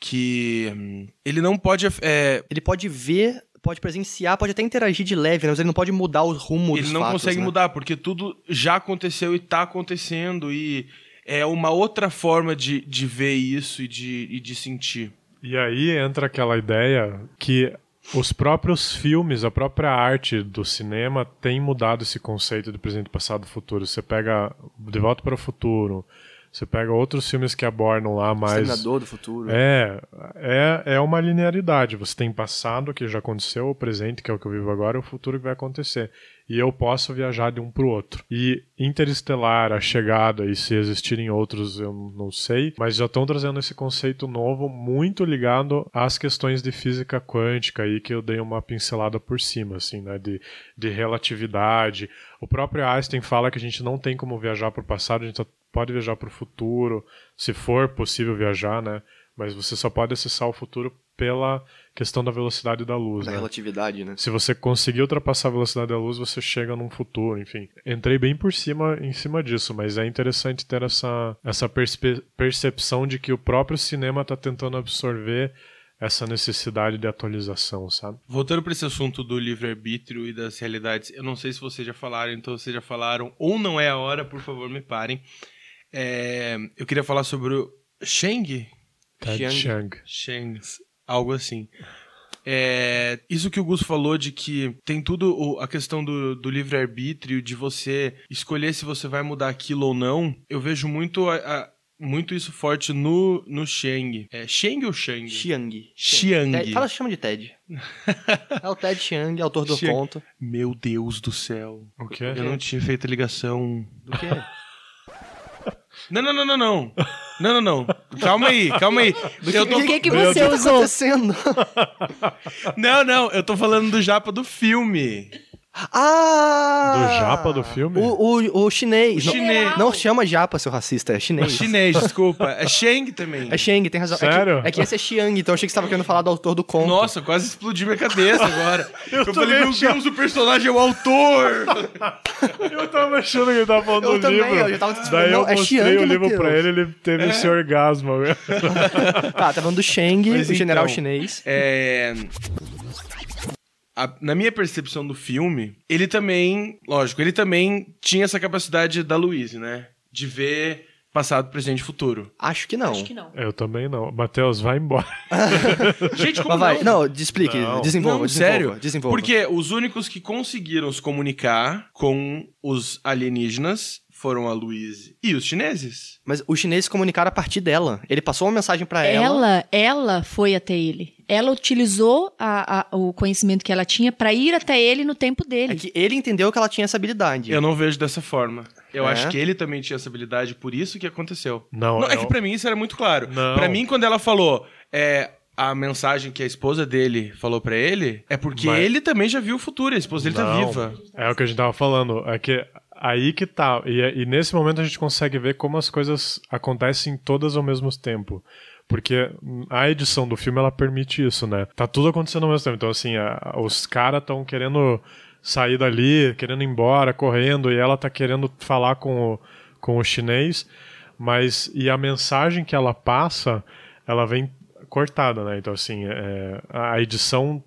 que hum, ele não pode é, Ele pode ver, pode presenciar, pode até interagir de leve, né? mas ele não pode mudar o rumo ele dos não fatos, consegue né? mudar porque tudo já aconteceu e tá acontecendo e é uma outra forma de, de ver isso e de, e de sentir E aí entra aquela ideia que os próprios filmes, a própria arte do cinema tem mudado esse conceito de presente, passado e futuro. Você pega De Volta para o Futuro, Você pega outros filmes que abordam lá mais. Exterminador do futuro. É, é, é uma linearidade. Você tem passado, que já aconteceu, o presente, que é o que eu vivo agora, e o futuro que vai acontecer. E eu posso viajar de um para o outro. E Interestelar, A Chegada, e se existirem outros, eu não sei, mas já estão trazendo esse conceito novo, muito ligado às questões de física quântica, aí que eu dei uma pincelada por cima, assim, né, de, de relatividade. O próprio Einstein fala que a gente não tem como viajar para o passado, a gente pode viajar para o futuro, se for possível viajar, né? Mas você só pode acessar o futuro pela questão da velocidade da luz. Da né? relatividade, né? Se você conseguir ultrapassar a velocidade da luz, você chega num futuro, enfim. Entrei bem por cima em cima disso, mas é interessante ter essa, essa percepção de que o próprio cinema está tentando absorver essa necessidade de atualização, sabe? Voltando para esse assunto do livre-arbítrio e das realidades, eu não sei se vocês já falaram, então vocês já falaram, ou não é a hora, por favor, me parem. É, eu queria falar sobre o Sheng? Ted Chiang. Chiang. Algo assim. É, isso que o Gus falou de que tem tudo o- a questão do, do livre-arbítrio, de você escolher se você vai mudar aquilo ou não, eu vejo muito, a- a- muito isso forte no, no Sheng. É Sheng ou Shang? Chiang. Chiang. Ted- fala, chama de Ted. é o Ted Chiang, autor do Chiang. conto. Meu Deus do céu. O quê? Eu não tinha feito a ligação. Do quê? Não, não, não, não, não. Não, não, não. Calma aí, calma aí. Eu tô... O que, que você O que tá usou? acontecendo? Não, não, eu tô falando do japa do filme. Ah! Do japa do filme? O, o, o chinês. O Não- chinês. Não, chama japa, seu racista, é chinês. Chinês, desculpa. É Sheng também. É Shang, tem razão. É que- Sério? É que, esse é Xiang, então eu achei que você tava querendo falar do autor do conto. Nossa, quase explodiu minha cabeça agora. eu também falei, meu. Deus, o personagem é o autor. Eu tava achando que ele tava falando Eu do também, livro. eu já tava Daí não, eu é mostrei Chiang, o livro pra ele, ele teve esse orgasmo. Tá, tá falando do Shang, Mas o general então, chinês. É... a- na minha percepção do filme, ele também, lógico, ele também tinha essa capacidade da Louise, né? De ver passado, presente e futuro. Acho que não. Acho que não. Eu também não. Matheus, vai embora. Gente, como vai, não? não, explique, Não. desenvolva, Não, desenvolva, sério. desenvolva. Porque os únicos que conseguiram se comunicar com os alienígenas foram a Louise e os chineses. Mas os chineses comunicaram a partir dela. Ele passou uma mensagem pra ela. Ela, ela foi até ele. Ela utilizou a- a- o conhecimento que ela tinha pra ir até ele no tempo dele. É que ele entendeu que ela tinha essa habilidade. Eu não vejo dessa forma. Eu É? acho que ele também tinha essa habilidade, por isso que aconteceu. Não, Não, é eu- que pra mim isso era muito claro. Não. Pra mim, quando ela falou é, a mensagem que a esposa dele falou pra ele, é porque Mas- ele também já viu o futuro, a esposa dele tá Não. viva. É o que a gente tava falando. É que aí que tá. E, e nesse momento a gente consegue ver como as coisas acontecem todas ao mesmo tempo. Porque a edição do filme ela permite isso, né? Tá tudo acontecendo ao mesmo tempo. Então, assim, a- os caras estão querendo sair dali, querendo ir embora, correndo, e ela tá querendo falar com o, com o chinês, mas e a mensagem que ela passa, ela vem cortada, né? Então, assim, é, a edição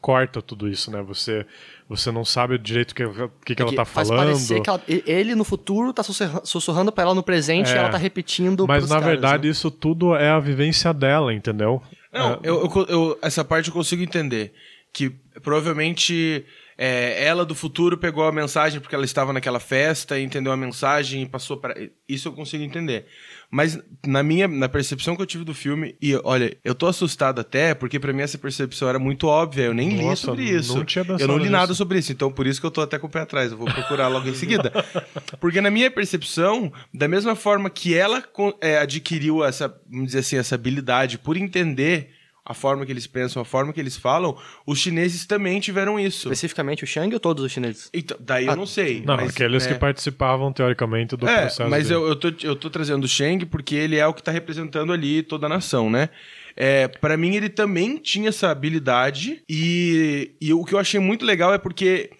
corta tudo isso, né? Você, você não sabe direito o que, que, que É ela tá faz falando. parecer que ela- ele no futuro tá sussurra- sussurrando pra ela no presente É. e ela tá repetindo Mas na caras, verdade né? isso tudo é a vivência dela, entendeu? Não, É, eu, eu- eu- essa parte eu consigo entender. Que provavelmente é, ela do futuro pegou a mensagem porque ela estava naquela festa e entendeu a mensagem e passou para. Isso eu consigo entender. Mas na minha na percepção que eu tive do filme, e olha, eu tô assustado até, porque pra mim essa percepção era muito óbvia, eu nem li Nossa, sobre isso. não tinha eu não li nada sobre isso, então por isso que eu tô até com o pé atrás, eu vou procurar logo em seguida. Porque na minha percepção, da mesma forma que ela é, adquiriu essa, vamos dizer assim, essa habilidade por entender a forma que eles pensam, a forma que eles falam, os chineses também tiveram isso. Especificamente o Shang ou todos os chineses? Então, daí eu não sei. Não, mas, aqueles né, que participavam, teoricamente, do é, processo. mas dele. eu, eu, tô, eu tô trazendo o Sheng porque ele é o que tá representando ali toda a nação, né? É, para mim, ele também tinha essa habilidade e, e o que eu achei muito legal é porque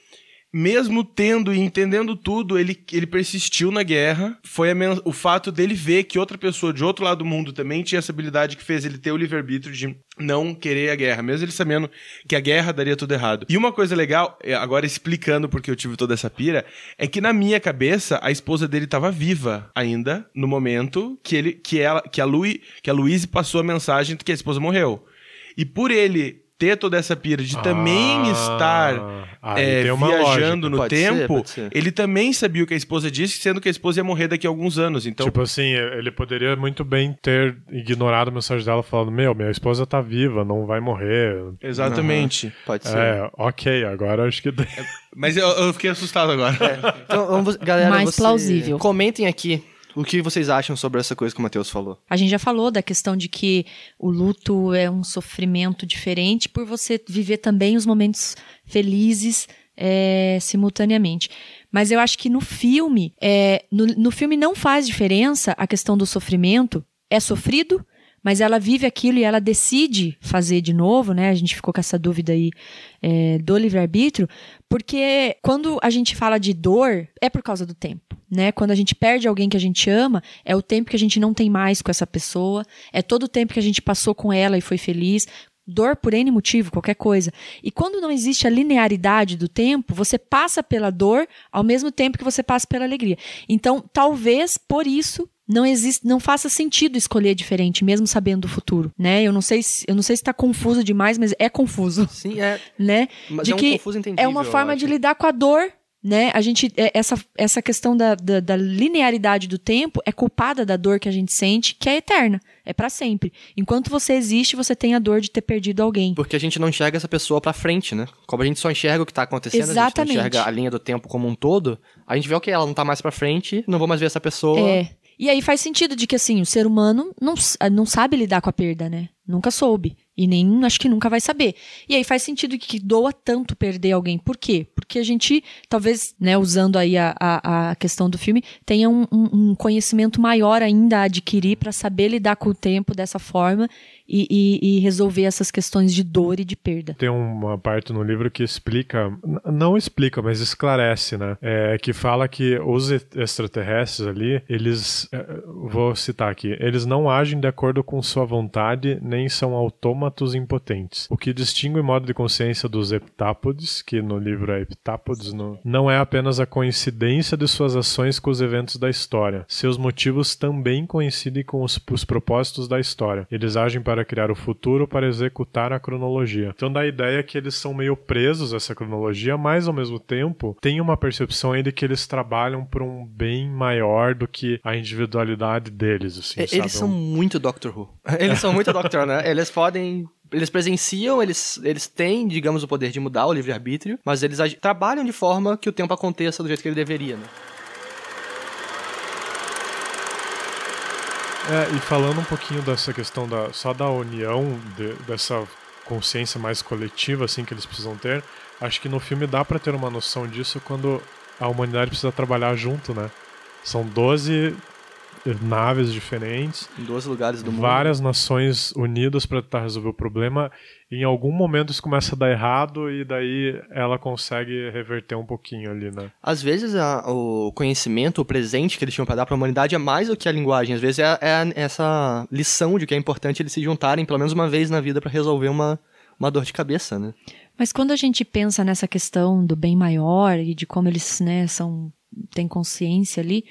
mesmo tendo e entendendo tudo, ele, ele persistiu na guerra. Foi o fato dele ver que outra pessoa de outro lado do mundo também tinha essa habilidade que fez ele ter o livre-arbítrio de não querer a guerra, mesmo ele sabendo que a guerra daria tudo errado. E uma coisa legal, é, agora explicando porque eu tive toda essa pira, é que na minha cabeça a esposa dele estava viva ainda no momento que ele que ela que a Louis, que a Louise passou a mensagem de que a esposa morreu. E por ele ter toda essa pira de também Ah, estar aí é, viajando lógica. no Pode ser, tempo, pode ser. ele também sabia o que a esposa disse, sendo que a esposa ia morrer daqui a alguns anos. Então, Tipo assim, ele poderia muito bem ter ignorado a mensagem dela falando: Meu, minha esposa tá viva, não vai morrer. exatamente. Pode ser. É, ok, agora acho que. Mas eu, eu fiquei assustado agora. Então, vamos, galera, Mais você- plausível. Comentem aqui o que vocês acham sobre essa coisa que o Matheus falou. A gente já falou da questão de que o luto é um sofrimento diferente por você viver também os momentos felizes é, simultaneamente. Mas eu acho que no filme, é, no, no filme não faz diferença a questão do sofrimento. É sofrido, mas ela vive aquilo e ela decide fazer de novo, né? A gente ficou com essa dúvida aí é, do livre-arbítrio, porque quando a gente fala de dor, é por causa do tempo, né? Quando a gente perde alguém que a gente ama, é o tempo que a gente não tem mais com essa pessoa, é todo o tempo que a gente passou com ela e foi feliz. Dor por N motivo, qualquer coisa. E quando não existe a linearidade do tempo, você passa pela dor ao mesmo tempo que você passa pela alegria. Então, talvez por isso não existe, não faça sentido escolher diferente, mesmo sabendo do futuro, né? Eu não sei se, eu não sei se está confuso demais, mas é confuso, Sim, é. né? Mas de é um que confuso é uma forma de lidar com a dor, né? A gente é, essa essa questão da, da, da linearidade do tempo é culpada da dor que a gente sente, que é eterna, é pra sempre. Enquanto você existe, você tem a dor de ter perdido alguém. Porque a gente não enxerga essa pessoa pra frente, né? Como a gente só enxerga o que tá acontecendo, a Exatamente. gente não enxerga a linha do tempo como um todo, a gente vê o que ela não tá mais pra frente, não vou mais ver essa pessoa. É. E aí faz sentido de que, assim, o ser humano não, s- não sabe lidar com a perda, né? Nunca soube. E nem acho que nunca vai saber. E aí faz sentido que doa tanto perder alguém. Por quê? Porque a gente, talvez, né, usando aí a, a, a questão do filme, tenha um, um- um conhecimento maior ainda a adquirir para saber lidar com o tempo dessa forma e, e- e resolver essas questões de dor e de perda. Tem uma parte no livro que explica, não explica, mas esclarece, né? É, que fala que os extraterrestres ali, eles, é, vou citar aqui, eles não agem de acordo com sua vontade, nem são autômatos impotentes. O que distingue o modo de consciência dos heptápodes, que no livro é heptápodes, no, não é apenas a coincidência de suas ações com os eventos da história. Seus motivos também coincidem com os, os propósitos da história. Eles agem para criar o futuro para executar a cronologia. Então dá a ideia que eles são meio presos a essa cronologia, mas ao mesmo tempo tem uma percepção aí de que eles trabalham por um bem maior do que a individualidade deles, assim, E- sabe? Eles são muito Doctor Who. Eles são muito Doctor, né? Eles podem. Eles presenciam, eles, eles têm, digamos, o poder de mudar o livre-arbítrio, mas eles trabalham de forma que o tempo aconteça do jeito que ele deveria, né? É, e falando um pouquinho dessa questão da, só da união, de- dessa consciência mais coletiva assim que eles precisam ter, acho que no filme dá pra ter uma noção disso quando a humanidade precisa trabalhar junto, né? São 12 naves diferentes, Em 12 lugares do mundo. várias nações unidas pra tentar resolver o problema. E em algum momento isso começa a dar errado e daí ela consegue reverter um pouquinho ali, né? Às vezes a- o conhecimento, o presente que eles tinham pra dar pra humanidade é mais do que a linguagem. Às vezes é, é a- essa lição de que é importante eles se juntarem pelo menos uma vez na vida pra resolver uma, uma dor de cabeça, né? Mas quando a gente pensa nessa questão do bem maior e de como eles, né, são têm consciência ali,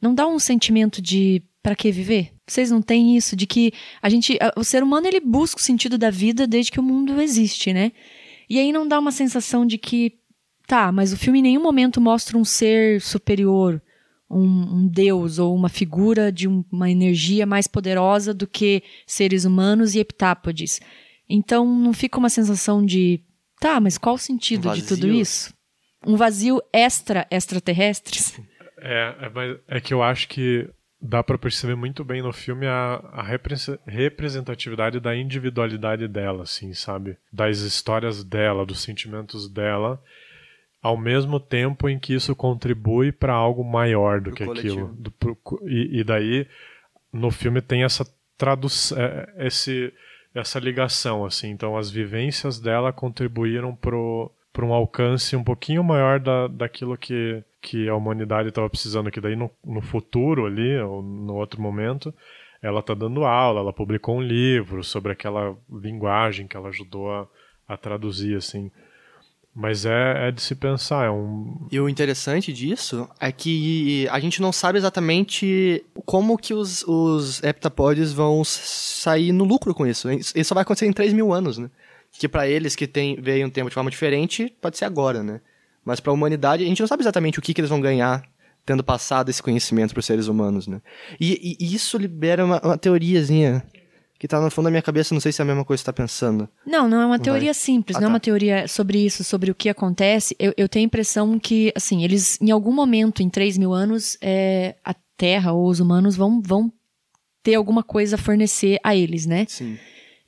não dá um sentimento de para que viver? Vocês não têm isso de que a gente, o ser humano ele busca o sentido da vida desde que o mundo existe, né? E aí não dá uma sensação de que tá, mas o filme em nenhum momento mostra um ser superior, um, um deus ou uma figura de um- uma energia mais poderosa do que seres humanos e heptápodes. Então não fica uma sensação de tá, mas qual o sentido Um de tudo isso? Um vazio extra extraterrestres? É, é, mas é que eu acho que dá pra perceber muito bem no filme a, a repre- representatividade da individualidade dela, assim, sabe? Das histórias dela, dos sentimentos dela, ao mesmo tempo em que isso contribui pra algo maior do Pro que coletivo. aquilo. Do- pro- e, e daí no filme tem essa tradução, esse essa ligação, assim. Então as vivências dela contribuíram pro para um alcance um pouquinho maior da, daquilo que, que a humanidade estava precisando, que daí no, no futuro ali, ou no outro momento, ela está dando aula, ela publicou um livro sobre aquela linguagem que ela ajudou a, a traduzir, assim. Mas é, é de se pensar, é um... E o interessante disso é que a gente não sabe exatamente como que os, os heptapodes vão sair no lucro com isso. Isso só vai acontecer em 3 mil anos, né? Que pra eles que tem, veio um tempo de forma diferente, pode ser agora, né? Mas pra humanidade, a gente não sabe exatamente o que, que eles vão ganhar tendo passado esse conhecimento pros seres humanos, né? E, e isso libera uma, uma teoriazinha que tá no fundo da minha cabeça, não sei se é a mesma coisa que você tá pensando. Não, não é uma teoria Vai. simples, Ah, não é tá. uma teoria sobre isso, sobre o que acontece. Eu, eu tenho a impressão que, assim, eles, em algum momento, em 3 mil anos, é, a Terra ou os humanos vão, vão ter alguma coisa a fornecer a eles, né? Sim.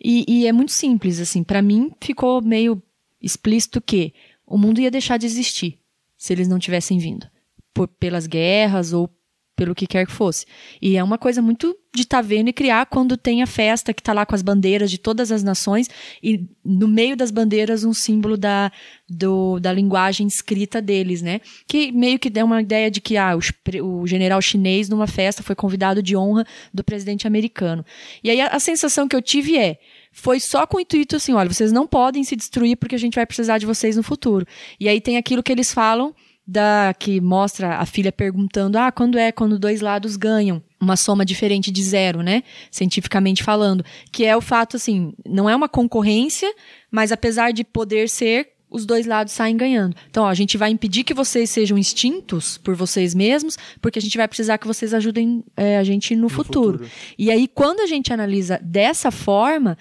E, e é muito simples, assim, Pra mim ficou meio explícito que o mundo ia deixar de existir se eles não tivessem vindo. Por, pelas guerras ou pelo que quer que fosse. E é uma coisa muito de estar vendo e criar quando tem a festa que tá lá com as bandeiras de todas as nações e no meio das bandeiras um símbolo da, do, da linguagem escrita deles, né? Que meio que dá uma ideia de que ah, o, o general chinês numa festa foi convidado de honra do presidente americano. E aí a, a sensação que eu tive é foi só com o intuito assim, olha, vocês não podem se destruir porque a gente vai precisar de vocês no futuro. E aí tem aquilo que eles falam da que mostra a filha perguntando: "Ah, quando é quando dois lados ganham?" Uma soma diferente de zero, né? Cientificamente falando, que é o fato assim, não é uma concorrência, mas apesar de poder ser os dois lados saem ganhando. Então, ó, a gente vai impedir que vocês sejam extintos por vocês mesmos, porque a gente vai precisar que vocês ajudem é, a gente no, futuro. futuro. E aí, quando a gente analisa dessa forma,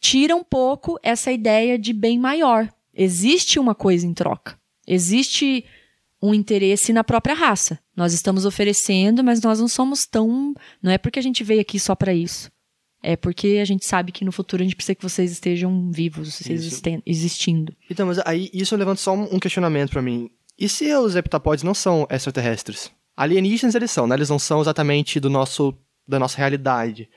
tira um pouco essa ideia de bem maior. Existe uma coisa em troca. Existe um interesse na própria raça. Nós estamos oferecendo, mas nós não somos tão. Não é porque a gente veio aqui só para isso. É porque a gente sabe que no futuro a gente precisa que vocês estejam vivos, vocês existindo. Então, mas aí isso levanta só um questionamento pra mim. E se os heptapodes não são extraterrestres? Alienígenas eles são, né? Eles não são exatamente do nosso, da nossa realidade.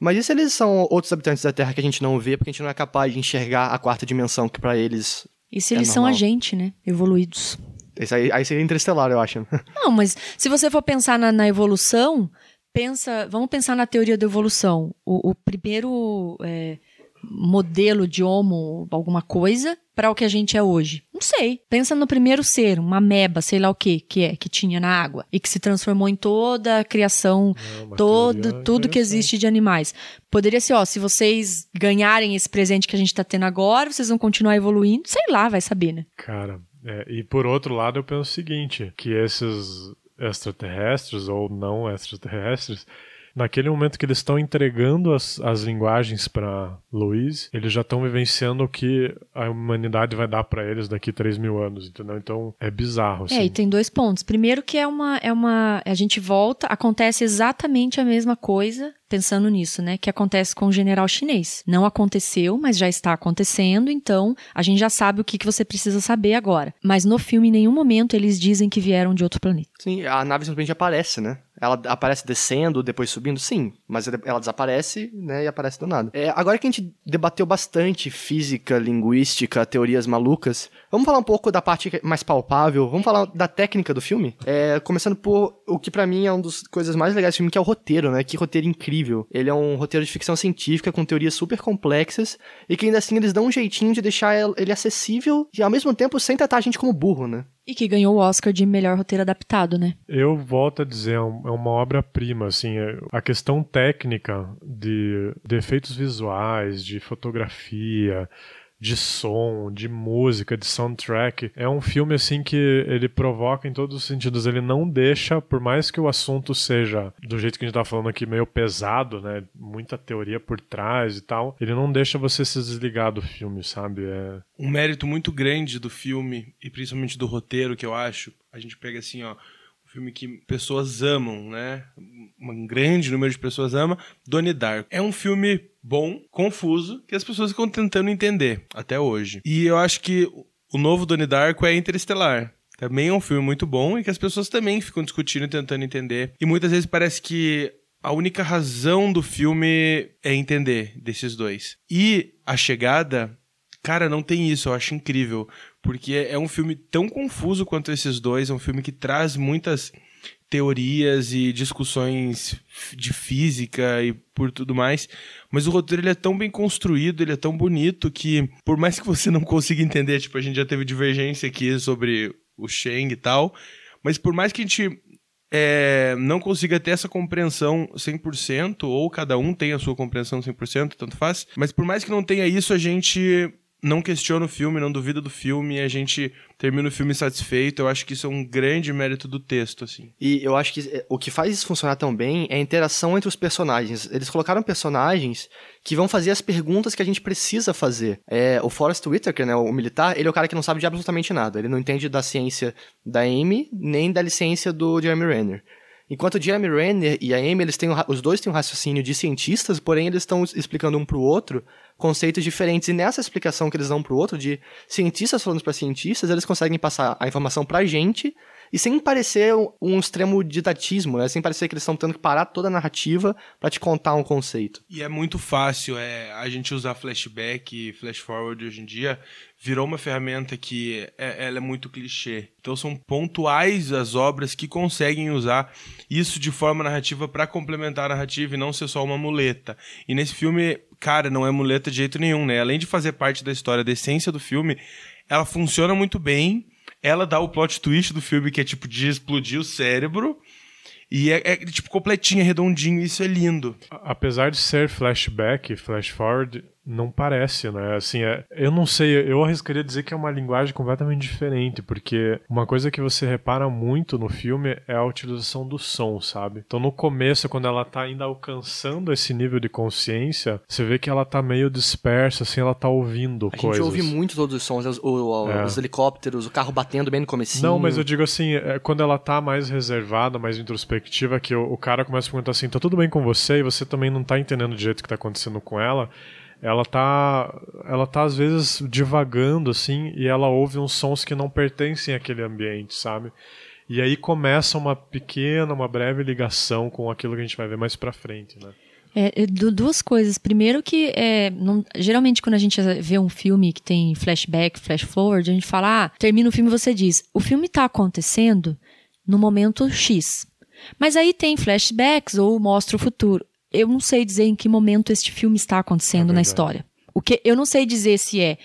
Mas e se eles são outros habitantes da Terra que a gente não vê, porque a gente não é capaz de enxergar a quarta dimensão que pra eles... E se É eles são a gente, né? Evoluídos. Aí, aí seria interestelar, eu acho. Não, mas se você for pensar na, na evolução, pensa, vamos pensar na teoria da evolução. O, o primeiro é, modelo de homo, alguma coisa, para o que a gente é hoje. Não sei. Pensa no primeiro ser, uma ameba, sei lá o que, que é, que tinha na água e que se transformou em toda a criação, É todo, tudo que existe de animais. Poderia ser, ó, se vocês ganharem esse presente que a gente tá tendo agora, vocês vão continuar evoluindo. Sei lá, vai saber, né? Cara, é, e por outro lado eu penso o seguinte, que esses extraterrestres ou não extraterrestres, naquele momento que eles estão entregando as, as linguagens para Luiz, eles já estão vivenciando o que a humanidade vai dar para eles daqui 3 mil anos, entendeu? Então é bizarro, assim. É, e tem dois pontos. Primeiro que é uma, é uma. A gente volta, acontece exatamente a mesma coisa, pensando nisso, né? Que acontece com o general chinês. Não aconteceu, mas já está acontecendo, então a gente já sabe o que, que você precisa saber agora. Mas no filme, em nenhum momento, eles dizem que vieram de outro planeta. Sim, a nave simplesmente aparece, né? Ela aparece descendo, depois subindo, sim. Mas ela desaparece, né? E aparece do nada. É, agora que a gente debateu bastante física, linguística, teorias malucas, vamos falar um pouco da parte mais palpável. Vamos falar da técnica do filme? É, começando por o que pra mim é uma das coisas mais legais do filme, que é o roteiro, né? Que roteiro incrível. Ele é um roteiro de ficção científica com teorias super complexas e que ainda assim eles dão um jeitinho de deixar ele acessível e ao mesmo tempo sem tratar a gente como burro, né? E que ganhou o Oscar de melhor roteiro adaptado, né? Eu volto a dizer, é é uma obra-prima, assim, é- a questão técnica de, de efeitos visuais, de fotografia, de som, de música, de soundtrack, é um filme, assim, que ele provoca em todos os sentidos, ele não deixa, por mais que o assunto seja do jeito que a gente tá falando aqui, meio pesado, né, muita teoria por trás e tal, ele não deixa você se desligar do filme, sabe, é... Um mérito muito grande do filme, e principalmente do roteiro, que eu acho, a gente pega assim, ó, filme que pessoas amam, né? Um grande número de pessoas ama, Donnie Darko. É um filme bom, confuso, que as pessoas ficam tentando entender até hoje. E eu acho que o novo Donnie Darko é Interestelar. Também é um filme muito bom e que as pessoas também ficam discutindo e tentando entender. E muitas vezes parece que a única razão do filme é entender desses dois. E a chegada Cara, não tem isso, eu acho incrível. Porque é um filme tão confuso quanto esses dois, é um filme que traz muitas teorias e discussões de física e por tudo mais. Mas o roteiro ele é tão bem construído, ele é tão bonito que, por mais que você não consiga entender, tipo, a gente já teve divergência aqui sobre o Shang e tal, mas por mais que a gente é, não consiga ter essa compreensão 100%, ou cada um tenha a sua compreensão 100%, tanto faz, mas por mais que não tenha isso, a gente não questiona o filme, não duvida do filme, a gente termina o filme satisfeito. Eu acho que isso é um grande mérito do texto, assim. E eu acho que eh, o que faz isso funcionar tão bem é a interação entre os personagens. Eles colocaram personagens que vão fazer as perguntas que a gente precisa fazer. É, o Forrest Whitaker, né, o militar, ele é o cara que não sabe de absolutamente nada. Ele não entende da ciência da Amy, nem da ciência do Jeremy Renner. Enquanto o Jeremy Renner e a Amy, eles têm um, os dois têm um raciocínio de cientistas, porém eles estão explicando um pro outro conceitos diferentes. E nessa explicação que eles dão pro outro, de cientistas falando para cientistas, eles conseguem passar a informação pra gente e sem parecer um, extremo didatismo, né? Sem parecer que eles estão tendo que parar toda a narrativa para te contar um conceito. E é muito fácil é, a gente usar flashback e flash forward hoje em dia virou uma ferramenta que é, ela é muito clichê. Então são pontuais as obras que conseguem usar isso de forma narrativa para complementar a narrativa e não ser só uma muleta. E nesse filme, cara, não é muleta de jeito nenhum, né? Além de fazer parte da história, da essência do filme, ela funciona muito bem. Ela dá o plot twist do filme que é tipo de explodir o cérebro. E é, é tipo completinho, redondinho, isso é lindo. Apesar de ser flashback, flash forward, não parece, né? Assim, é, eu não sei, eu arriscaria dizer que é uma linguagem completamente diferente, porque uma coisa que você repara muito no filme é a utilização do som, sabe? Então no começo, quando ela tá ainda alcançando esse nível de consciência, você vê que ela tá meio dispersa, assim, ela tá ouvindo a coisas. A gente ouve muito todos os sons, os, os, é. os, helicópteros, o carro batendo bem no comecinho. Não, mas eu digo assim, é, quando ela tá mais reservada, mais introspectiva, que o, o cara começa a perguntar assim, tá tudo bem com você? E você também não tá entendendo do jeito que tá acontecendo com ela ela tá ela tá às vezes divagando assim e ela ouve uns sons que não pertencem àquele ambiente, sabe? E aí começa uma pequena, uma breve ligação com aquilo que a gente vai ver mais para frente, né? É, duas coisas. Primeiro que é, não, geralmente quando a gente vê um filme que tem flashback, flash forward, a gente fala, ah, termina o filme e você diz, o filme está acontecendo no momento X. Mas aí tem flashbacks ou mostra o futuro eu não sei dizer em que momento este filme está acontecendo é na história. O que eu não sei dizer se é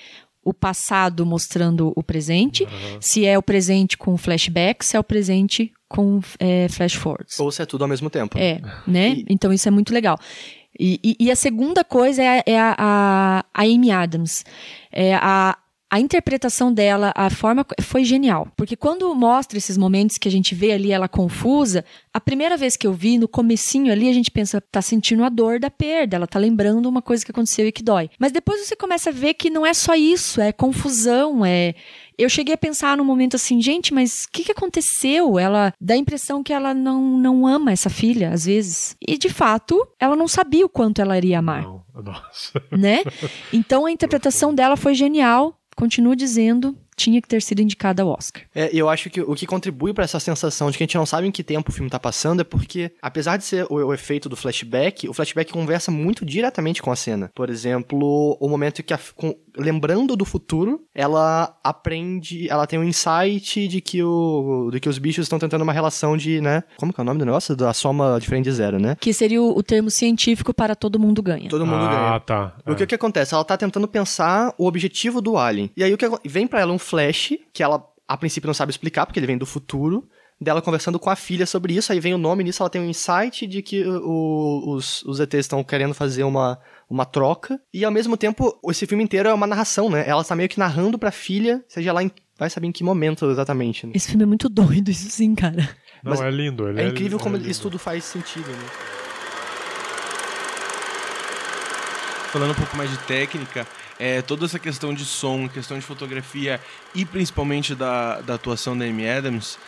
o passado mostrando o presente, uhum. se é o presente com flashback, se é o presente com é, flash forwards. Ou se é tudo ao mesmo tempo. É, né? E... Então isso é muito legal. E, e, e a segunda coisa é, é a, a, a Amy Adams. É a, a interpretação dela, a forma foi genial. Porque quando mostra esses momentos que a gente vê ali ela confusa, a primeira vez que eu vi, no comecinho ali, a gente pensa, tá sentindo a dor da perda, ela tá lembrando uma coisa que aconteceu e que dói. Mas depois você começa a ver que não é só isso, é confusão, é eu cheguei a pensar num momento assim, gente, mas o que, que aconteceu? Ela dá a impressão que ela não, não ama essa filha, às vezes. E de fato, ela não sabia o quanto ela iria amar. Não, nossa. Né? Então a interpretação dela foi genial continuo dizendo tinha que ter sido indicada ao Oscar. É, eu acho que o que contribui para essa sensação de que a gente não sabe em que tempo o filme tá passando é porque, apesar de ser o, o, efeito do flashback, o flashback conversa muito diretamente com a cena. Por exemplo, o momento que, a, com, lembrando do futuro, ela aprende, ela tem um insight de que, o, de que os bichos estão tentando uma relação de, né? Como que é o nome do negócio? Da soma diferente de zero, né? Que seria o, o termo científico para todo mundo ganha. Todo mundo ah, ganha. Ah, tá. O que, que acontece? Ela tá tentando pensar o objetivo do Alien. E aí o que vem para ela um flash que ela a princípio não sabe explicar, porque ele vem do futuro, dela conversando com a filha sobre isso, aí vem o nome nisso, ela tem um insight de que o, os, os ETs estão querendo fazer uma, uma troca, e ao mesmo tempo, esse filme inteiro é uma narração, né? Ela está meio que narrando pra filha, seja lá em, vai saber em que momento exatamente. Né? Esse filme é muito doido, isso sim, cara. Não, Mas é lindo. é, é incrível é como lindo. isso tudo faz sentido, né? Falando um pouco mais de técnica, é, toda essa questão de som, questão de fotografia e principalmente da, da atuação da Amy Adams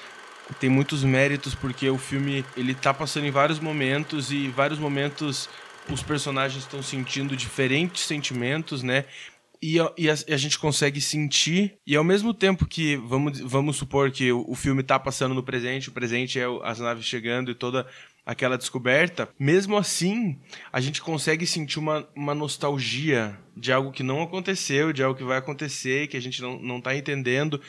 tem muitos méritos porque o filme ele tá passando em vários momentos e vários momentos os personagens estão sentindo diferentes sentimentos, né? E, e a, a, gente consegue sentir, e ao mesmo tempo que vamos, vamos supor que o, o filme está passando no presente, o presente é as naves chegando e toda aquela descoberta, mesmo assim, a gente consegue sentir uma, uma nostalgia de algo que não aconteceu, de algo que vai acontecer, que a gente não, não tá entendendo.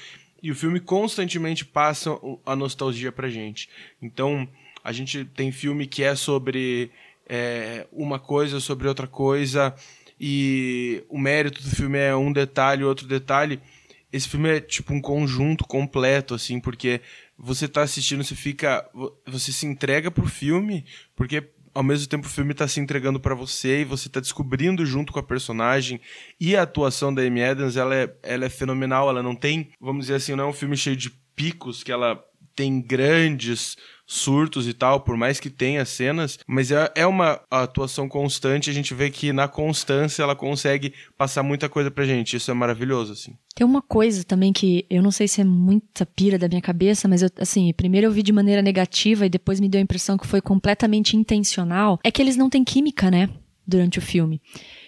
E o filme constantemente passa a nostalgia pra gente. Então, a gente tem filme que é sobre é, uma coisa, sobre outra coisa, e o mérito do filme é um detalhe, outro detalhe. Esse filme é tipo um conjunto completo, assim, porque você tá assistindo, você fica. Você se entrega pro filme, porque ao mesmo tempo o filme tá se entregando para você e você tá descobrindo junto com a personagem e a atuação da Amy Adams, ela é, ela é fenomenal, ela não tem, vamos dizer assim, não é um filme cheio de picos que ela tem grandes surtos e tal, por mais que tenha cenas, mas é, é uma atuação constante, a gente vê que na constância ela consegue passar muita coisa pra gente, isso é maravilhoso, assim. Tem uma coisa também que eu não sei se é muita pira da minha cabeça, mas eu, assim, primeiro eu vi de maneira negativa e depois me deu a impressão que foi completamente intencional, é que eles não têm química, né, durante o filme.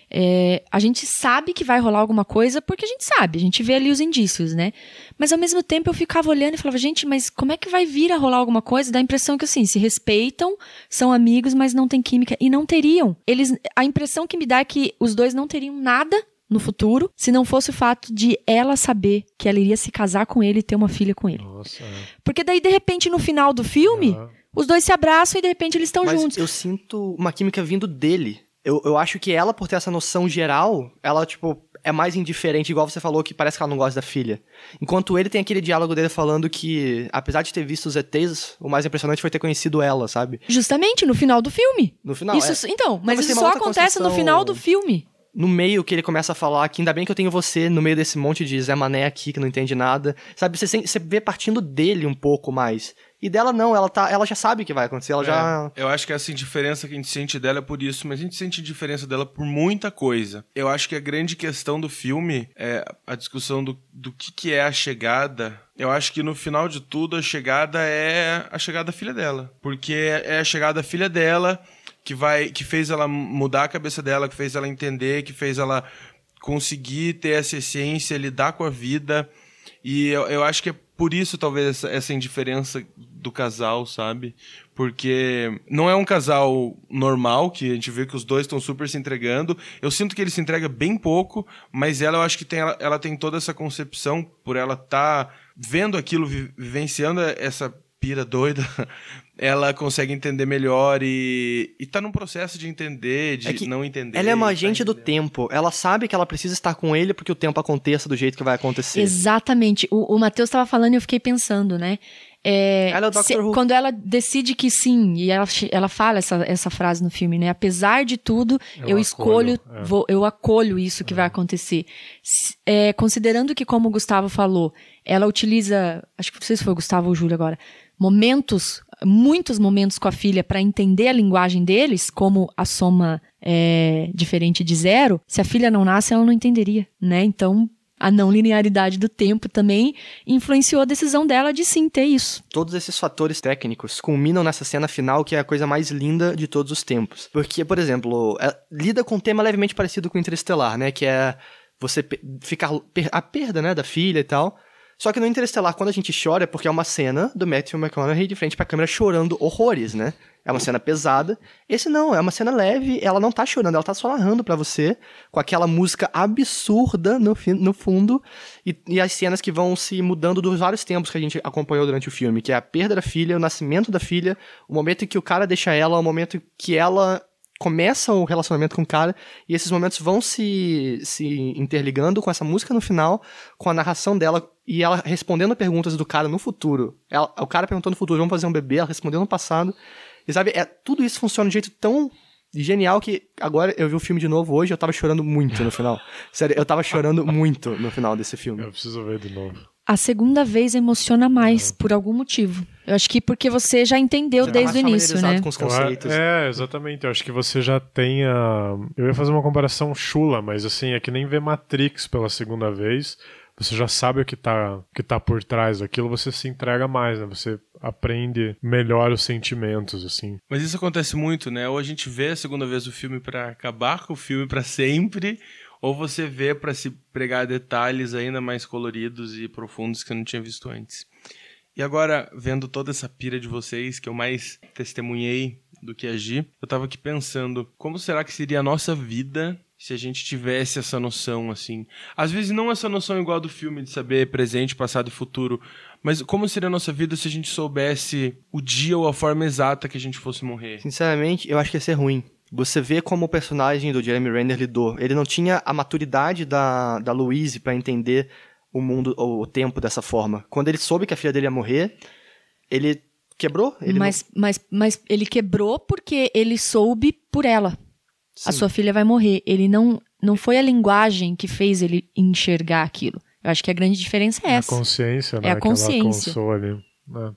É, a gente sabe que vai rolar alguma coisa porque a gente sabe, a gente vê ali os indícios, né? Mas ao mesmo tempo eu ficava olhando e falava, gente, mas como é que vai vir a rolar alguma coisa? Dá a impressão que assim, se respeitam, são amigos, mas não tem química. E não teriam. Eles, a impressão que me dá é que os dois não teriam nada no futuro, se não fosse o fato de ela saber que ela iria se casar com ele e ter uma filha com ele. Nossa. é. Porque daí, de repente, no final do filme, Ah. os dois se abraçam e de repente eles estão juntos. eu sinto uma química vindo dele. Eu, eu acho que ela, por ter essa noção geral, ela, tipo, é mais indiferente, igual você falou, que parece que ela não gosta da filha. Enquanto ele tem aquele diálogo dele falando que, apesar de ter visto os ETs, o mais impressionante foi ter conhecido ela, sabe? Justamente no final do filme. No final, isso, é. Então, mas, mas isso só acontece no final do filme. no meio que ele começa a falar que ainda bem que eu tenho você no meio desse monte de Zé Mané aqui que não entende nada. Sabe, você, você vê partindo dele um pouco mais. E dela não, ela tá, ela já sabe o que vai acontecer, ela já É, eu acho que essa indiferença que a gente sente dela é por isso, mas a gente sente indiferença dela por muita coisa. Eu acho que a grande questão do filme é a discussão do, do que, que é a chegada. Eu acho que no final de tudo a chegada é a chegada da filha dela. Porque é a chegada da filha dela que vai que fez ela mudar a cabeça dela, que fez ela entender, que fez ela conseguir ter essa essência, lidar com a vida. E eu, eu acho que é por isso, talvez, essa, indiferença do casal, sabe? Porque não é um casal normal, que a gente vê que os dois estão super se entregando. Eu sinto que ele se entrega bem pouco, mas ela, eu acho que tem, ela, ela tem toda essa concepção, por ela estar vendo aquilo, vi- vivenciando essa pira doida, ela consegue entender melhor e, e tá num processo de entender, de É que não entender. ela é uma tá agente do entendendo. tempo. Ela sabe que ela precisa estar com ele porque o tempo aconteça do jeito que vai acontecer. Exatamente. O, o Matheus estava falando e eu fiquei pensando, né? É, Ela é o Dr. se- Who. quando ela decide que sim, e ela, ela fala essa, essa frase no filme, né? Apesar de tudo, Eu eu, escolho, acolho, é. vou- eu acolho isso que vai acontecer. É, considerando que, como o Gustavo falou, ela utiliza, acho que não sei se foi o Gustavo ou o Júlio agora, momentos, muitos momentos com a filha para entender a linguagem deles, como a soma é diferente de zero. Se a filha não nasce, ela não entenderia, né? Então a não linearidade do tempo também influenciou a decisão dela de sim ter isso. Todos esses fatores técnicos culminam nessa cena final que é a coisa mais linda de todos os tempos. Porque, por exemplo, lida com um tema levemente parecido com Interestelar, né? Que é você ficar a perda, né, da filha e tal. Só que no Interestelar, quando a gente chora, é porque é uma cena do Matthew McConaughey de frente pra câmera chorando horrores, né? É uma cena pesada. Esse não, é uma cena leve, ela não tá chorando, ela tá só narrando pra você, com aquela música absurda no, no fundo, e, e as cenas que vão se mudando dos vários tempos que a gente acompanhou durante o filme, que é a perda da filha, o nascimento da filha, o momento em que o cara deixa ela, o momento que ela começa o relacionamento com o cara, e esses momentos vão se, se interligando com essa música no final, com a narração dela, e ela respondendo perguntas do cara no futuro. Ela- o cara perguntou no futuro, vamos fazer um bebê, ela respondeu no passado. E sabe, é, tudo isso funciona de um jeito tão genial que agora eu vi o filme de novo hoje eu tava chorando muito no final. Sério, eu tava chorando muito no final desse filme. Eu preciso ver de novo. A segunda vez emociona mais, por algum motivo. Eu acho que porque você já entendeu Você tá desde o início, né? com os a- conceitos. É, exatamente. Eu acho que você já tem a. Eu ia fazer uma comparação chula, mas assim, é que nem ver Matrix pela segunda vez. Você já sabe o que tá, que tá por trás daquilo, você se entrega mais, né? Você aprende melhor os sentimentos, assim. Mas isso acontece muito, né? Ou a gente vê a segunda vez o filme pra acabar com o filme pra sempre, ou você vê pra se pregar detalhes ainda mais coloridos e profundos que eu não tinha visto antes. E agora, vendo toda essa pira de vocês, que eu mais testemunhei do que agi, eu tava aqui pensando, como será que seria a nossa vida se a gente tivesse essa noção, assim? Às vezes não essa noção igual a do filme, de saber presente, passado e futuro, mas como seria a nossa vida se a gente soubesse o dia ou a forma exata que a gente fosse morrer? Sinceramente, eu acho que ia ser ruim. Você vê como o personagem do Jeremy Renner lidou. Ele não tinha a maturidade da, da Louise pra entender o mundo, o tempo dessa forma. Quando ele soube que a filha dele ia morrer, ele quebrou? Ele mas, mas, mas ele quebrou porque ele soube por ela. A Sim. sua filha vai morrer. Ele não. Não foi a linguagem que fez ele enxergar aquilo. Eu acho que a grande diferença é A essa. consciência, né? É a que ela consciência. alcançou ali. né?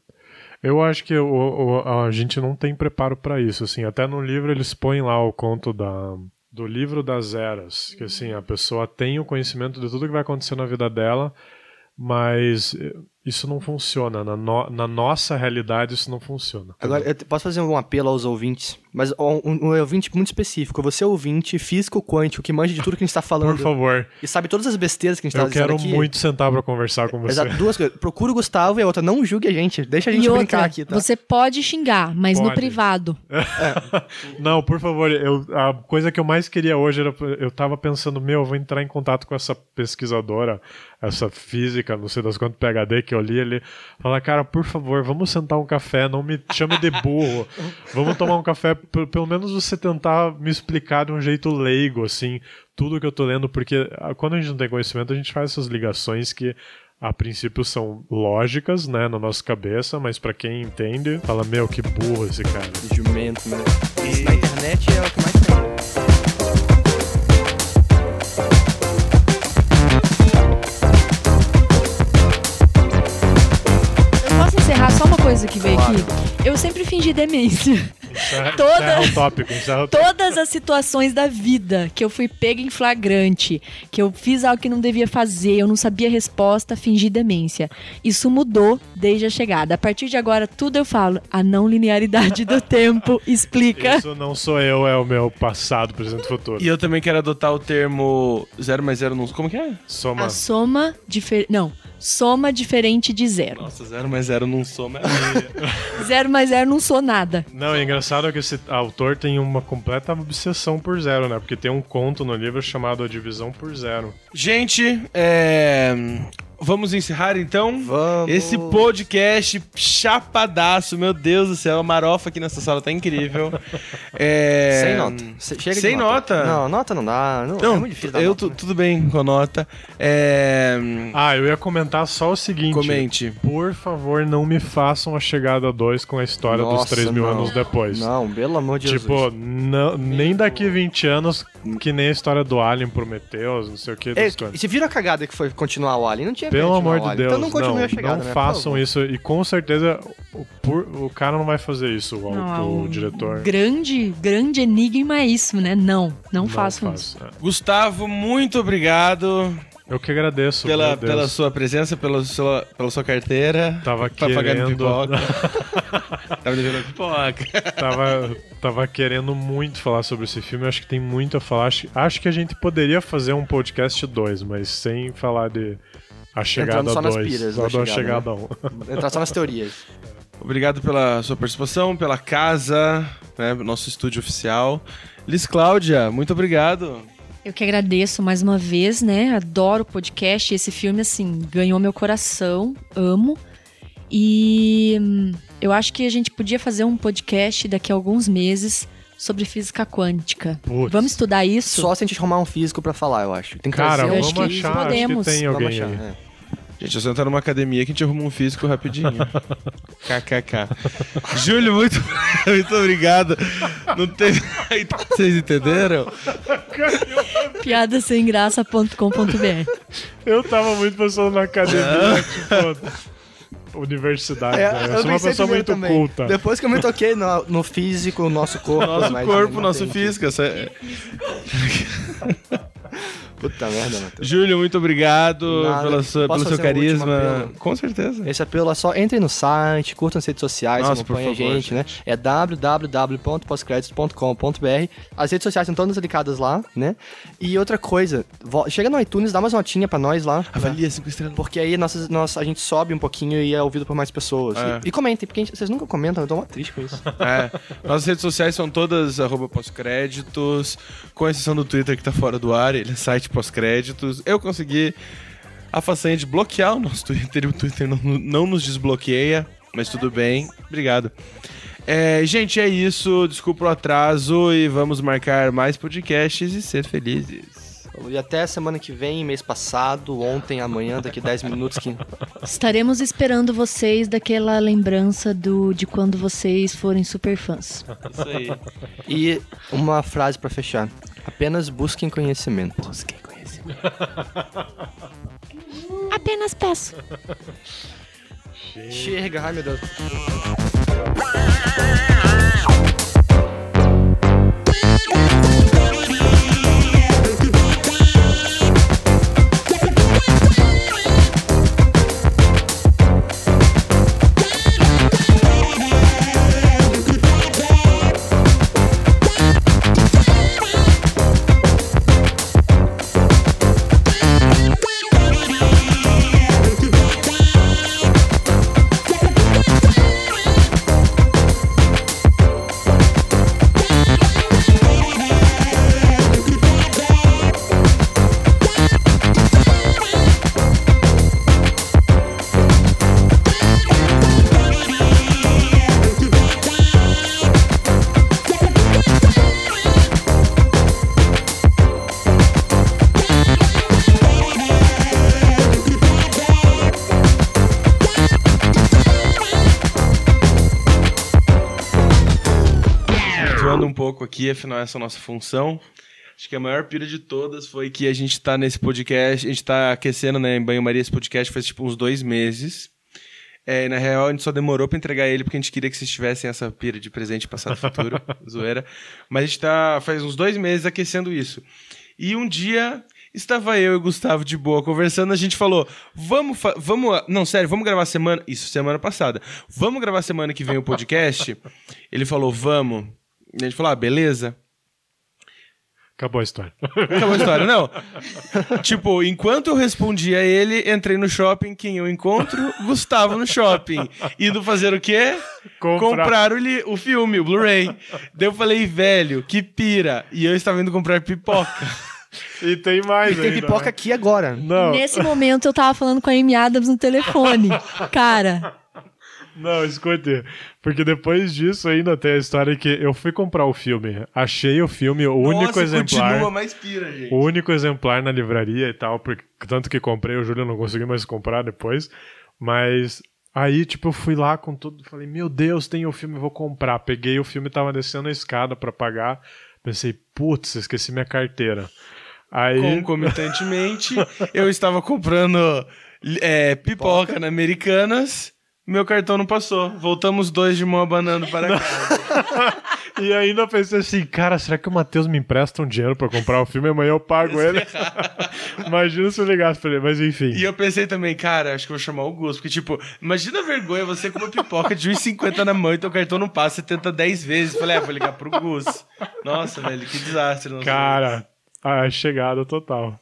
Eu acho que o, o- a gente não tem preparo pra isso, assim. Até no livro eles põem lá o conto da, do livro das eras, que assim, a pessoa tem o conhecimento de tudo que vai acontecer na vida dela, mas eh, isso não funciona. Na, no- na nossa realidade isso não funciona. Agora, eu posso fazer um apelo aos ouvintes, mas um, um- ouvinte muito específico. Você é ouvinte físico quântico, que manja de tudo que a gente tá falando. Por favor, E sabe todas as besteiras que a gente tá eu quero dizendo aqui. muito sentar pra conversar com você. Exato, duas coisas. Procura o Gustavo e a outra, não julgue a gente. Deixa a gente E brincar outra, aqui, tá? você pode xingar, mas no Pode. privado. Não, por favor, eu, a coisa que eu mais queria hoje era. Eu tava pensando, meu, eu vou entrar em contato com essa pesquisadora, essa física, não sei das quantas PHD que eu li ali. Falar, cara, por favor, vamos sentar um café, não me chame de burro. Vamos tomar um café, pelo menos você tentar me explicar de um jeito leigo, assim, tudo que eu tô lendo, porque ah, quando a gente não tem conhecimento, a gente faz essas ligações que. A princípio são lógicas, né, na nossa cabeça, mas pra quem entende, fala, meu, que burro esse cara. Jumento, né? Isso na internet é o que mais que veio aqui? Eu sempre fingi demência. Encerra, Toda- encerra o tópico, encerra o tópico. Todas as situações da vida que eu fui pega em flagrante, que eu fiz algo que não devia fazer, eu não sabia a resposta, fingi demência. Isso mudou desde a chegada. A partir de agora, tudo eu falo. A não linearidade do tempo explica. Isso não sou eu, é o meu passado, presente e futuro. E eu também quero adotar o termo zero mais zero não... Como que é? Soma. A soma diferente. Não. Soma diferente de zero. Nossa, zero mais zero não soma. é Zero mais zero não sou nada. Não, é engraçado que esse autor tem uma completa obsessão por zero, né? Porque tem um conto no livro chamado A Divisão por Zero. Gente, é... Vamos encerrar então? Vamos. Esse podcast chapadaço, meu Deus do céu, a marofa aqui nessa sala tá incrível. É... Sem nota. Chega de Sem nota? Não, nota não dá. Não, Não, é muito difícil dar eu nota, né? tudo bem com a nota. É... Ah, eu ia comentar só o seguinte. Comente. Por favor, não me façam a chegada 2 com a história dos Nossa, 3 mil não. anos depois. Não, pelo amor de Tipo, Jesus. não- nem daqui 20 anos, que nem a história do Alien Prometheus, não sei o que. É, você viram a cagada que foi continuar o Alien? Não tinha Pelo amor de. Deus, Então não continue não, a chegada, não né? Façam isso. E com certeza o, por- o cara não vai fazer isso, o, Não, autor, o o diretor. Grande, grande enigma é isso, né? Não, não, façam faz, isso. é. Gustavo, muito obrigado Eu que agradeço. pela, pela sua presença, pela sua, pela sua carteira. Tava querendo. pipoca. Tava devendo pipoca. tava, tava querendo muito falar sobre esse filme. Acho que tem muito a falar. Acho, acho que a gente poderia fazer um podcast 2, mas sem falar de A Chegada só nas 2. piras Só da da chegada, Chegada 1. Entrar só nas teorias. Obrigado pela sua participação, pela casa, né, nosso estúdio oficial. Liz Cláudia, muito obrigado. Eu que agradeço mais uma vez, né? Adoro o podcast. Esse filme, assim, ganhou meu coração. Amo. E hum, eu acho que a gente podia fazer um podcast daqui a alguns meses sobre física quântica. Putz. Vamos estudar isso? Só se a gente arrumar um físico pra falar, eu acho. Tem que Cara, trazer um acho vamos que achar. Acho podemos. que tem Vamos alguém achar, aí. é. Gente, eu só entrar numa academia que a gente arruma um físico rapidinho. KKK. Júlio, muito, muito obrigado. Não teve. Vocês entenderam? Piadasemgraça.com.br Eu tava muito pensando na academia, tipo, universidade. É, né? Eu, eu sou uma pessoa muito também. culta. Depois que eu me toquei no, no físico, no nosso corpo. Nosso corpo, nosso físico. essa- Puta merda, Matheus. Júlio, muito obrigado Nada. pela sua, pelo seu carisma. Com certeza. Esse apelo é só entrem no site, curtam as redes sociais, Nossa, por acompanhem a favor, gente, né? É www.postcréditos.com.br. As redes sociais estão todas ligadas lá, né? E outra coisa, chega no iTunes, dá umas notinhas pra nós lá. Avalia cinco estrelas. Porque aí nossas, nossa, a gente sobe um pouquinho e é ouvido por mais pessoas. É. E, e comentem, porque gente- vocês nunca comentam, eu tô mó triste com isso. É. Nossas redes sociais são todas arroba pós-créditos, com exceção do Twitter que tá fora do ar, ele é site pós-créditos. Eu consegui a façanha de bloquear o nosso Twitter o Twitter não, não nos desbloqueia, mas tudo bem. Obrigado. É, gente, é isso. Desculpa o atraso e vamos marcar mais podcasts e ser felizes. E até semana que vem, mês passado, ontem, amanhã, daqui 10 minutos. Que... Estaremos esperando vocês daquela lembrança do de quando vocês forem super fãs. Isso aí. E uma frase pra fechar. Apenas busquem conhecimento. Busquem conhecimento. Apenas peço. Chega, ai meu Deus. Pouco aqui, afinal, essa é a nossa função. Acho que a maior pira de todas foi que a gente tá nesse podcast, a gente tá aquecendo né, em banho-maria esse podcast faz tipo uns dois meses. É, e na real, a gente só demorou pra entregar ele porque a gente queria que vocês tivessem essa pira de presente passado e futuro, zoeira. Mas a gente tá faz uns dois meses aquecendo isso. E um dia estava eu e o Gustavo de boa conversando, a gente falou: vamos, vamos, não, sério, vamos gravar semana, isso semana passada. Vamos gravar semana que vem o podcast? Ele falou: vamos. E a gente falou: ah, beleza. Acabou a história. Acabou a história, não. tipo, enquanto eu respondia a ele, entrei no shopping, quem eu encontro? Gustavo no shopping. Indo fazer o quê? Comprar. Comprar o, li- o filme, o Blu-ray. Daí eu falei, velho, que pira. E eu estava indo comprar pipoca. E tem mais Tem ainda, pipoca né? aqui agora. Não, Nesse momento eu tava falando com a Amy Adams no telefone. Cara, não, escute. Porque depois disso ainda tem a história que eu fui comprar o filme. Achei o filme, o único Nossa, exemplar. continua mais pira, gente. O único exemplar na livraria e tal, porque tanto que comprei, o Júlio não conseguiu mais comprar depois. Mas aí, tipo, eu fui lá com tudo, falei, meu Deus, tem o filme, vou comprar. Peguei o filme, tava descendo a escada pra pagar. Pensei, putz, esqueci minha carteira. Aí. Concomitantemente, eu estava comprando é, pipoca na Americanas. Meu cartão não passou. Voltamos dois de mão abanando para casa. E ainda pensei assim, cara, será que o Matheus me empresta um dinheiro pra comprar o filme? Amanhã eu pago ele. Imagina se eu ligasse pra ele, mas enfim. E eu pensei também, cara, acho que eu vou chamar o Gus. Porque, tipo, imagina a vergonha você com uma pipoca de 1,50 na mão e teu cartão não passa, você tenta 10 vezes. Falei, ah, vou ligar pro Gus. Nossa, velho, que desastre. Cara, a chegada total.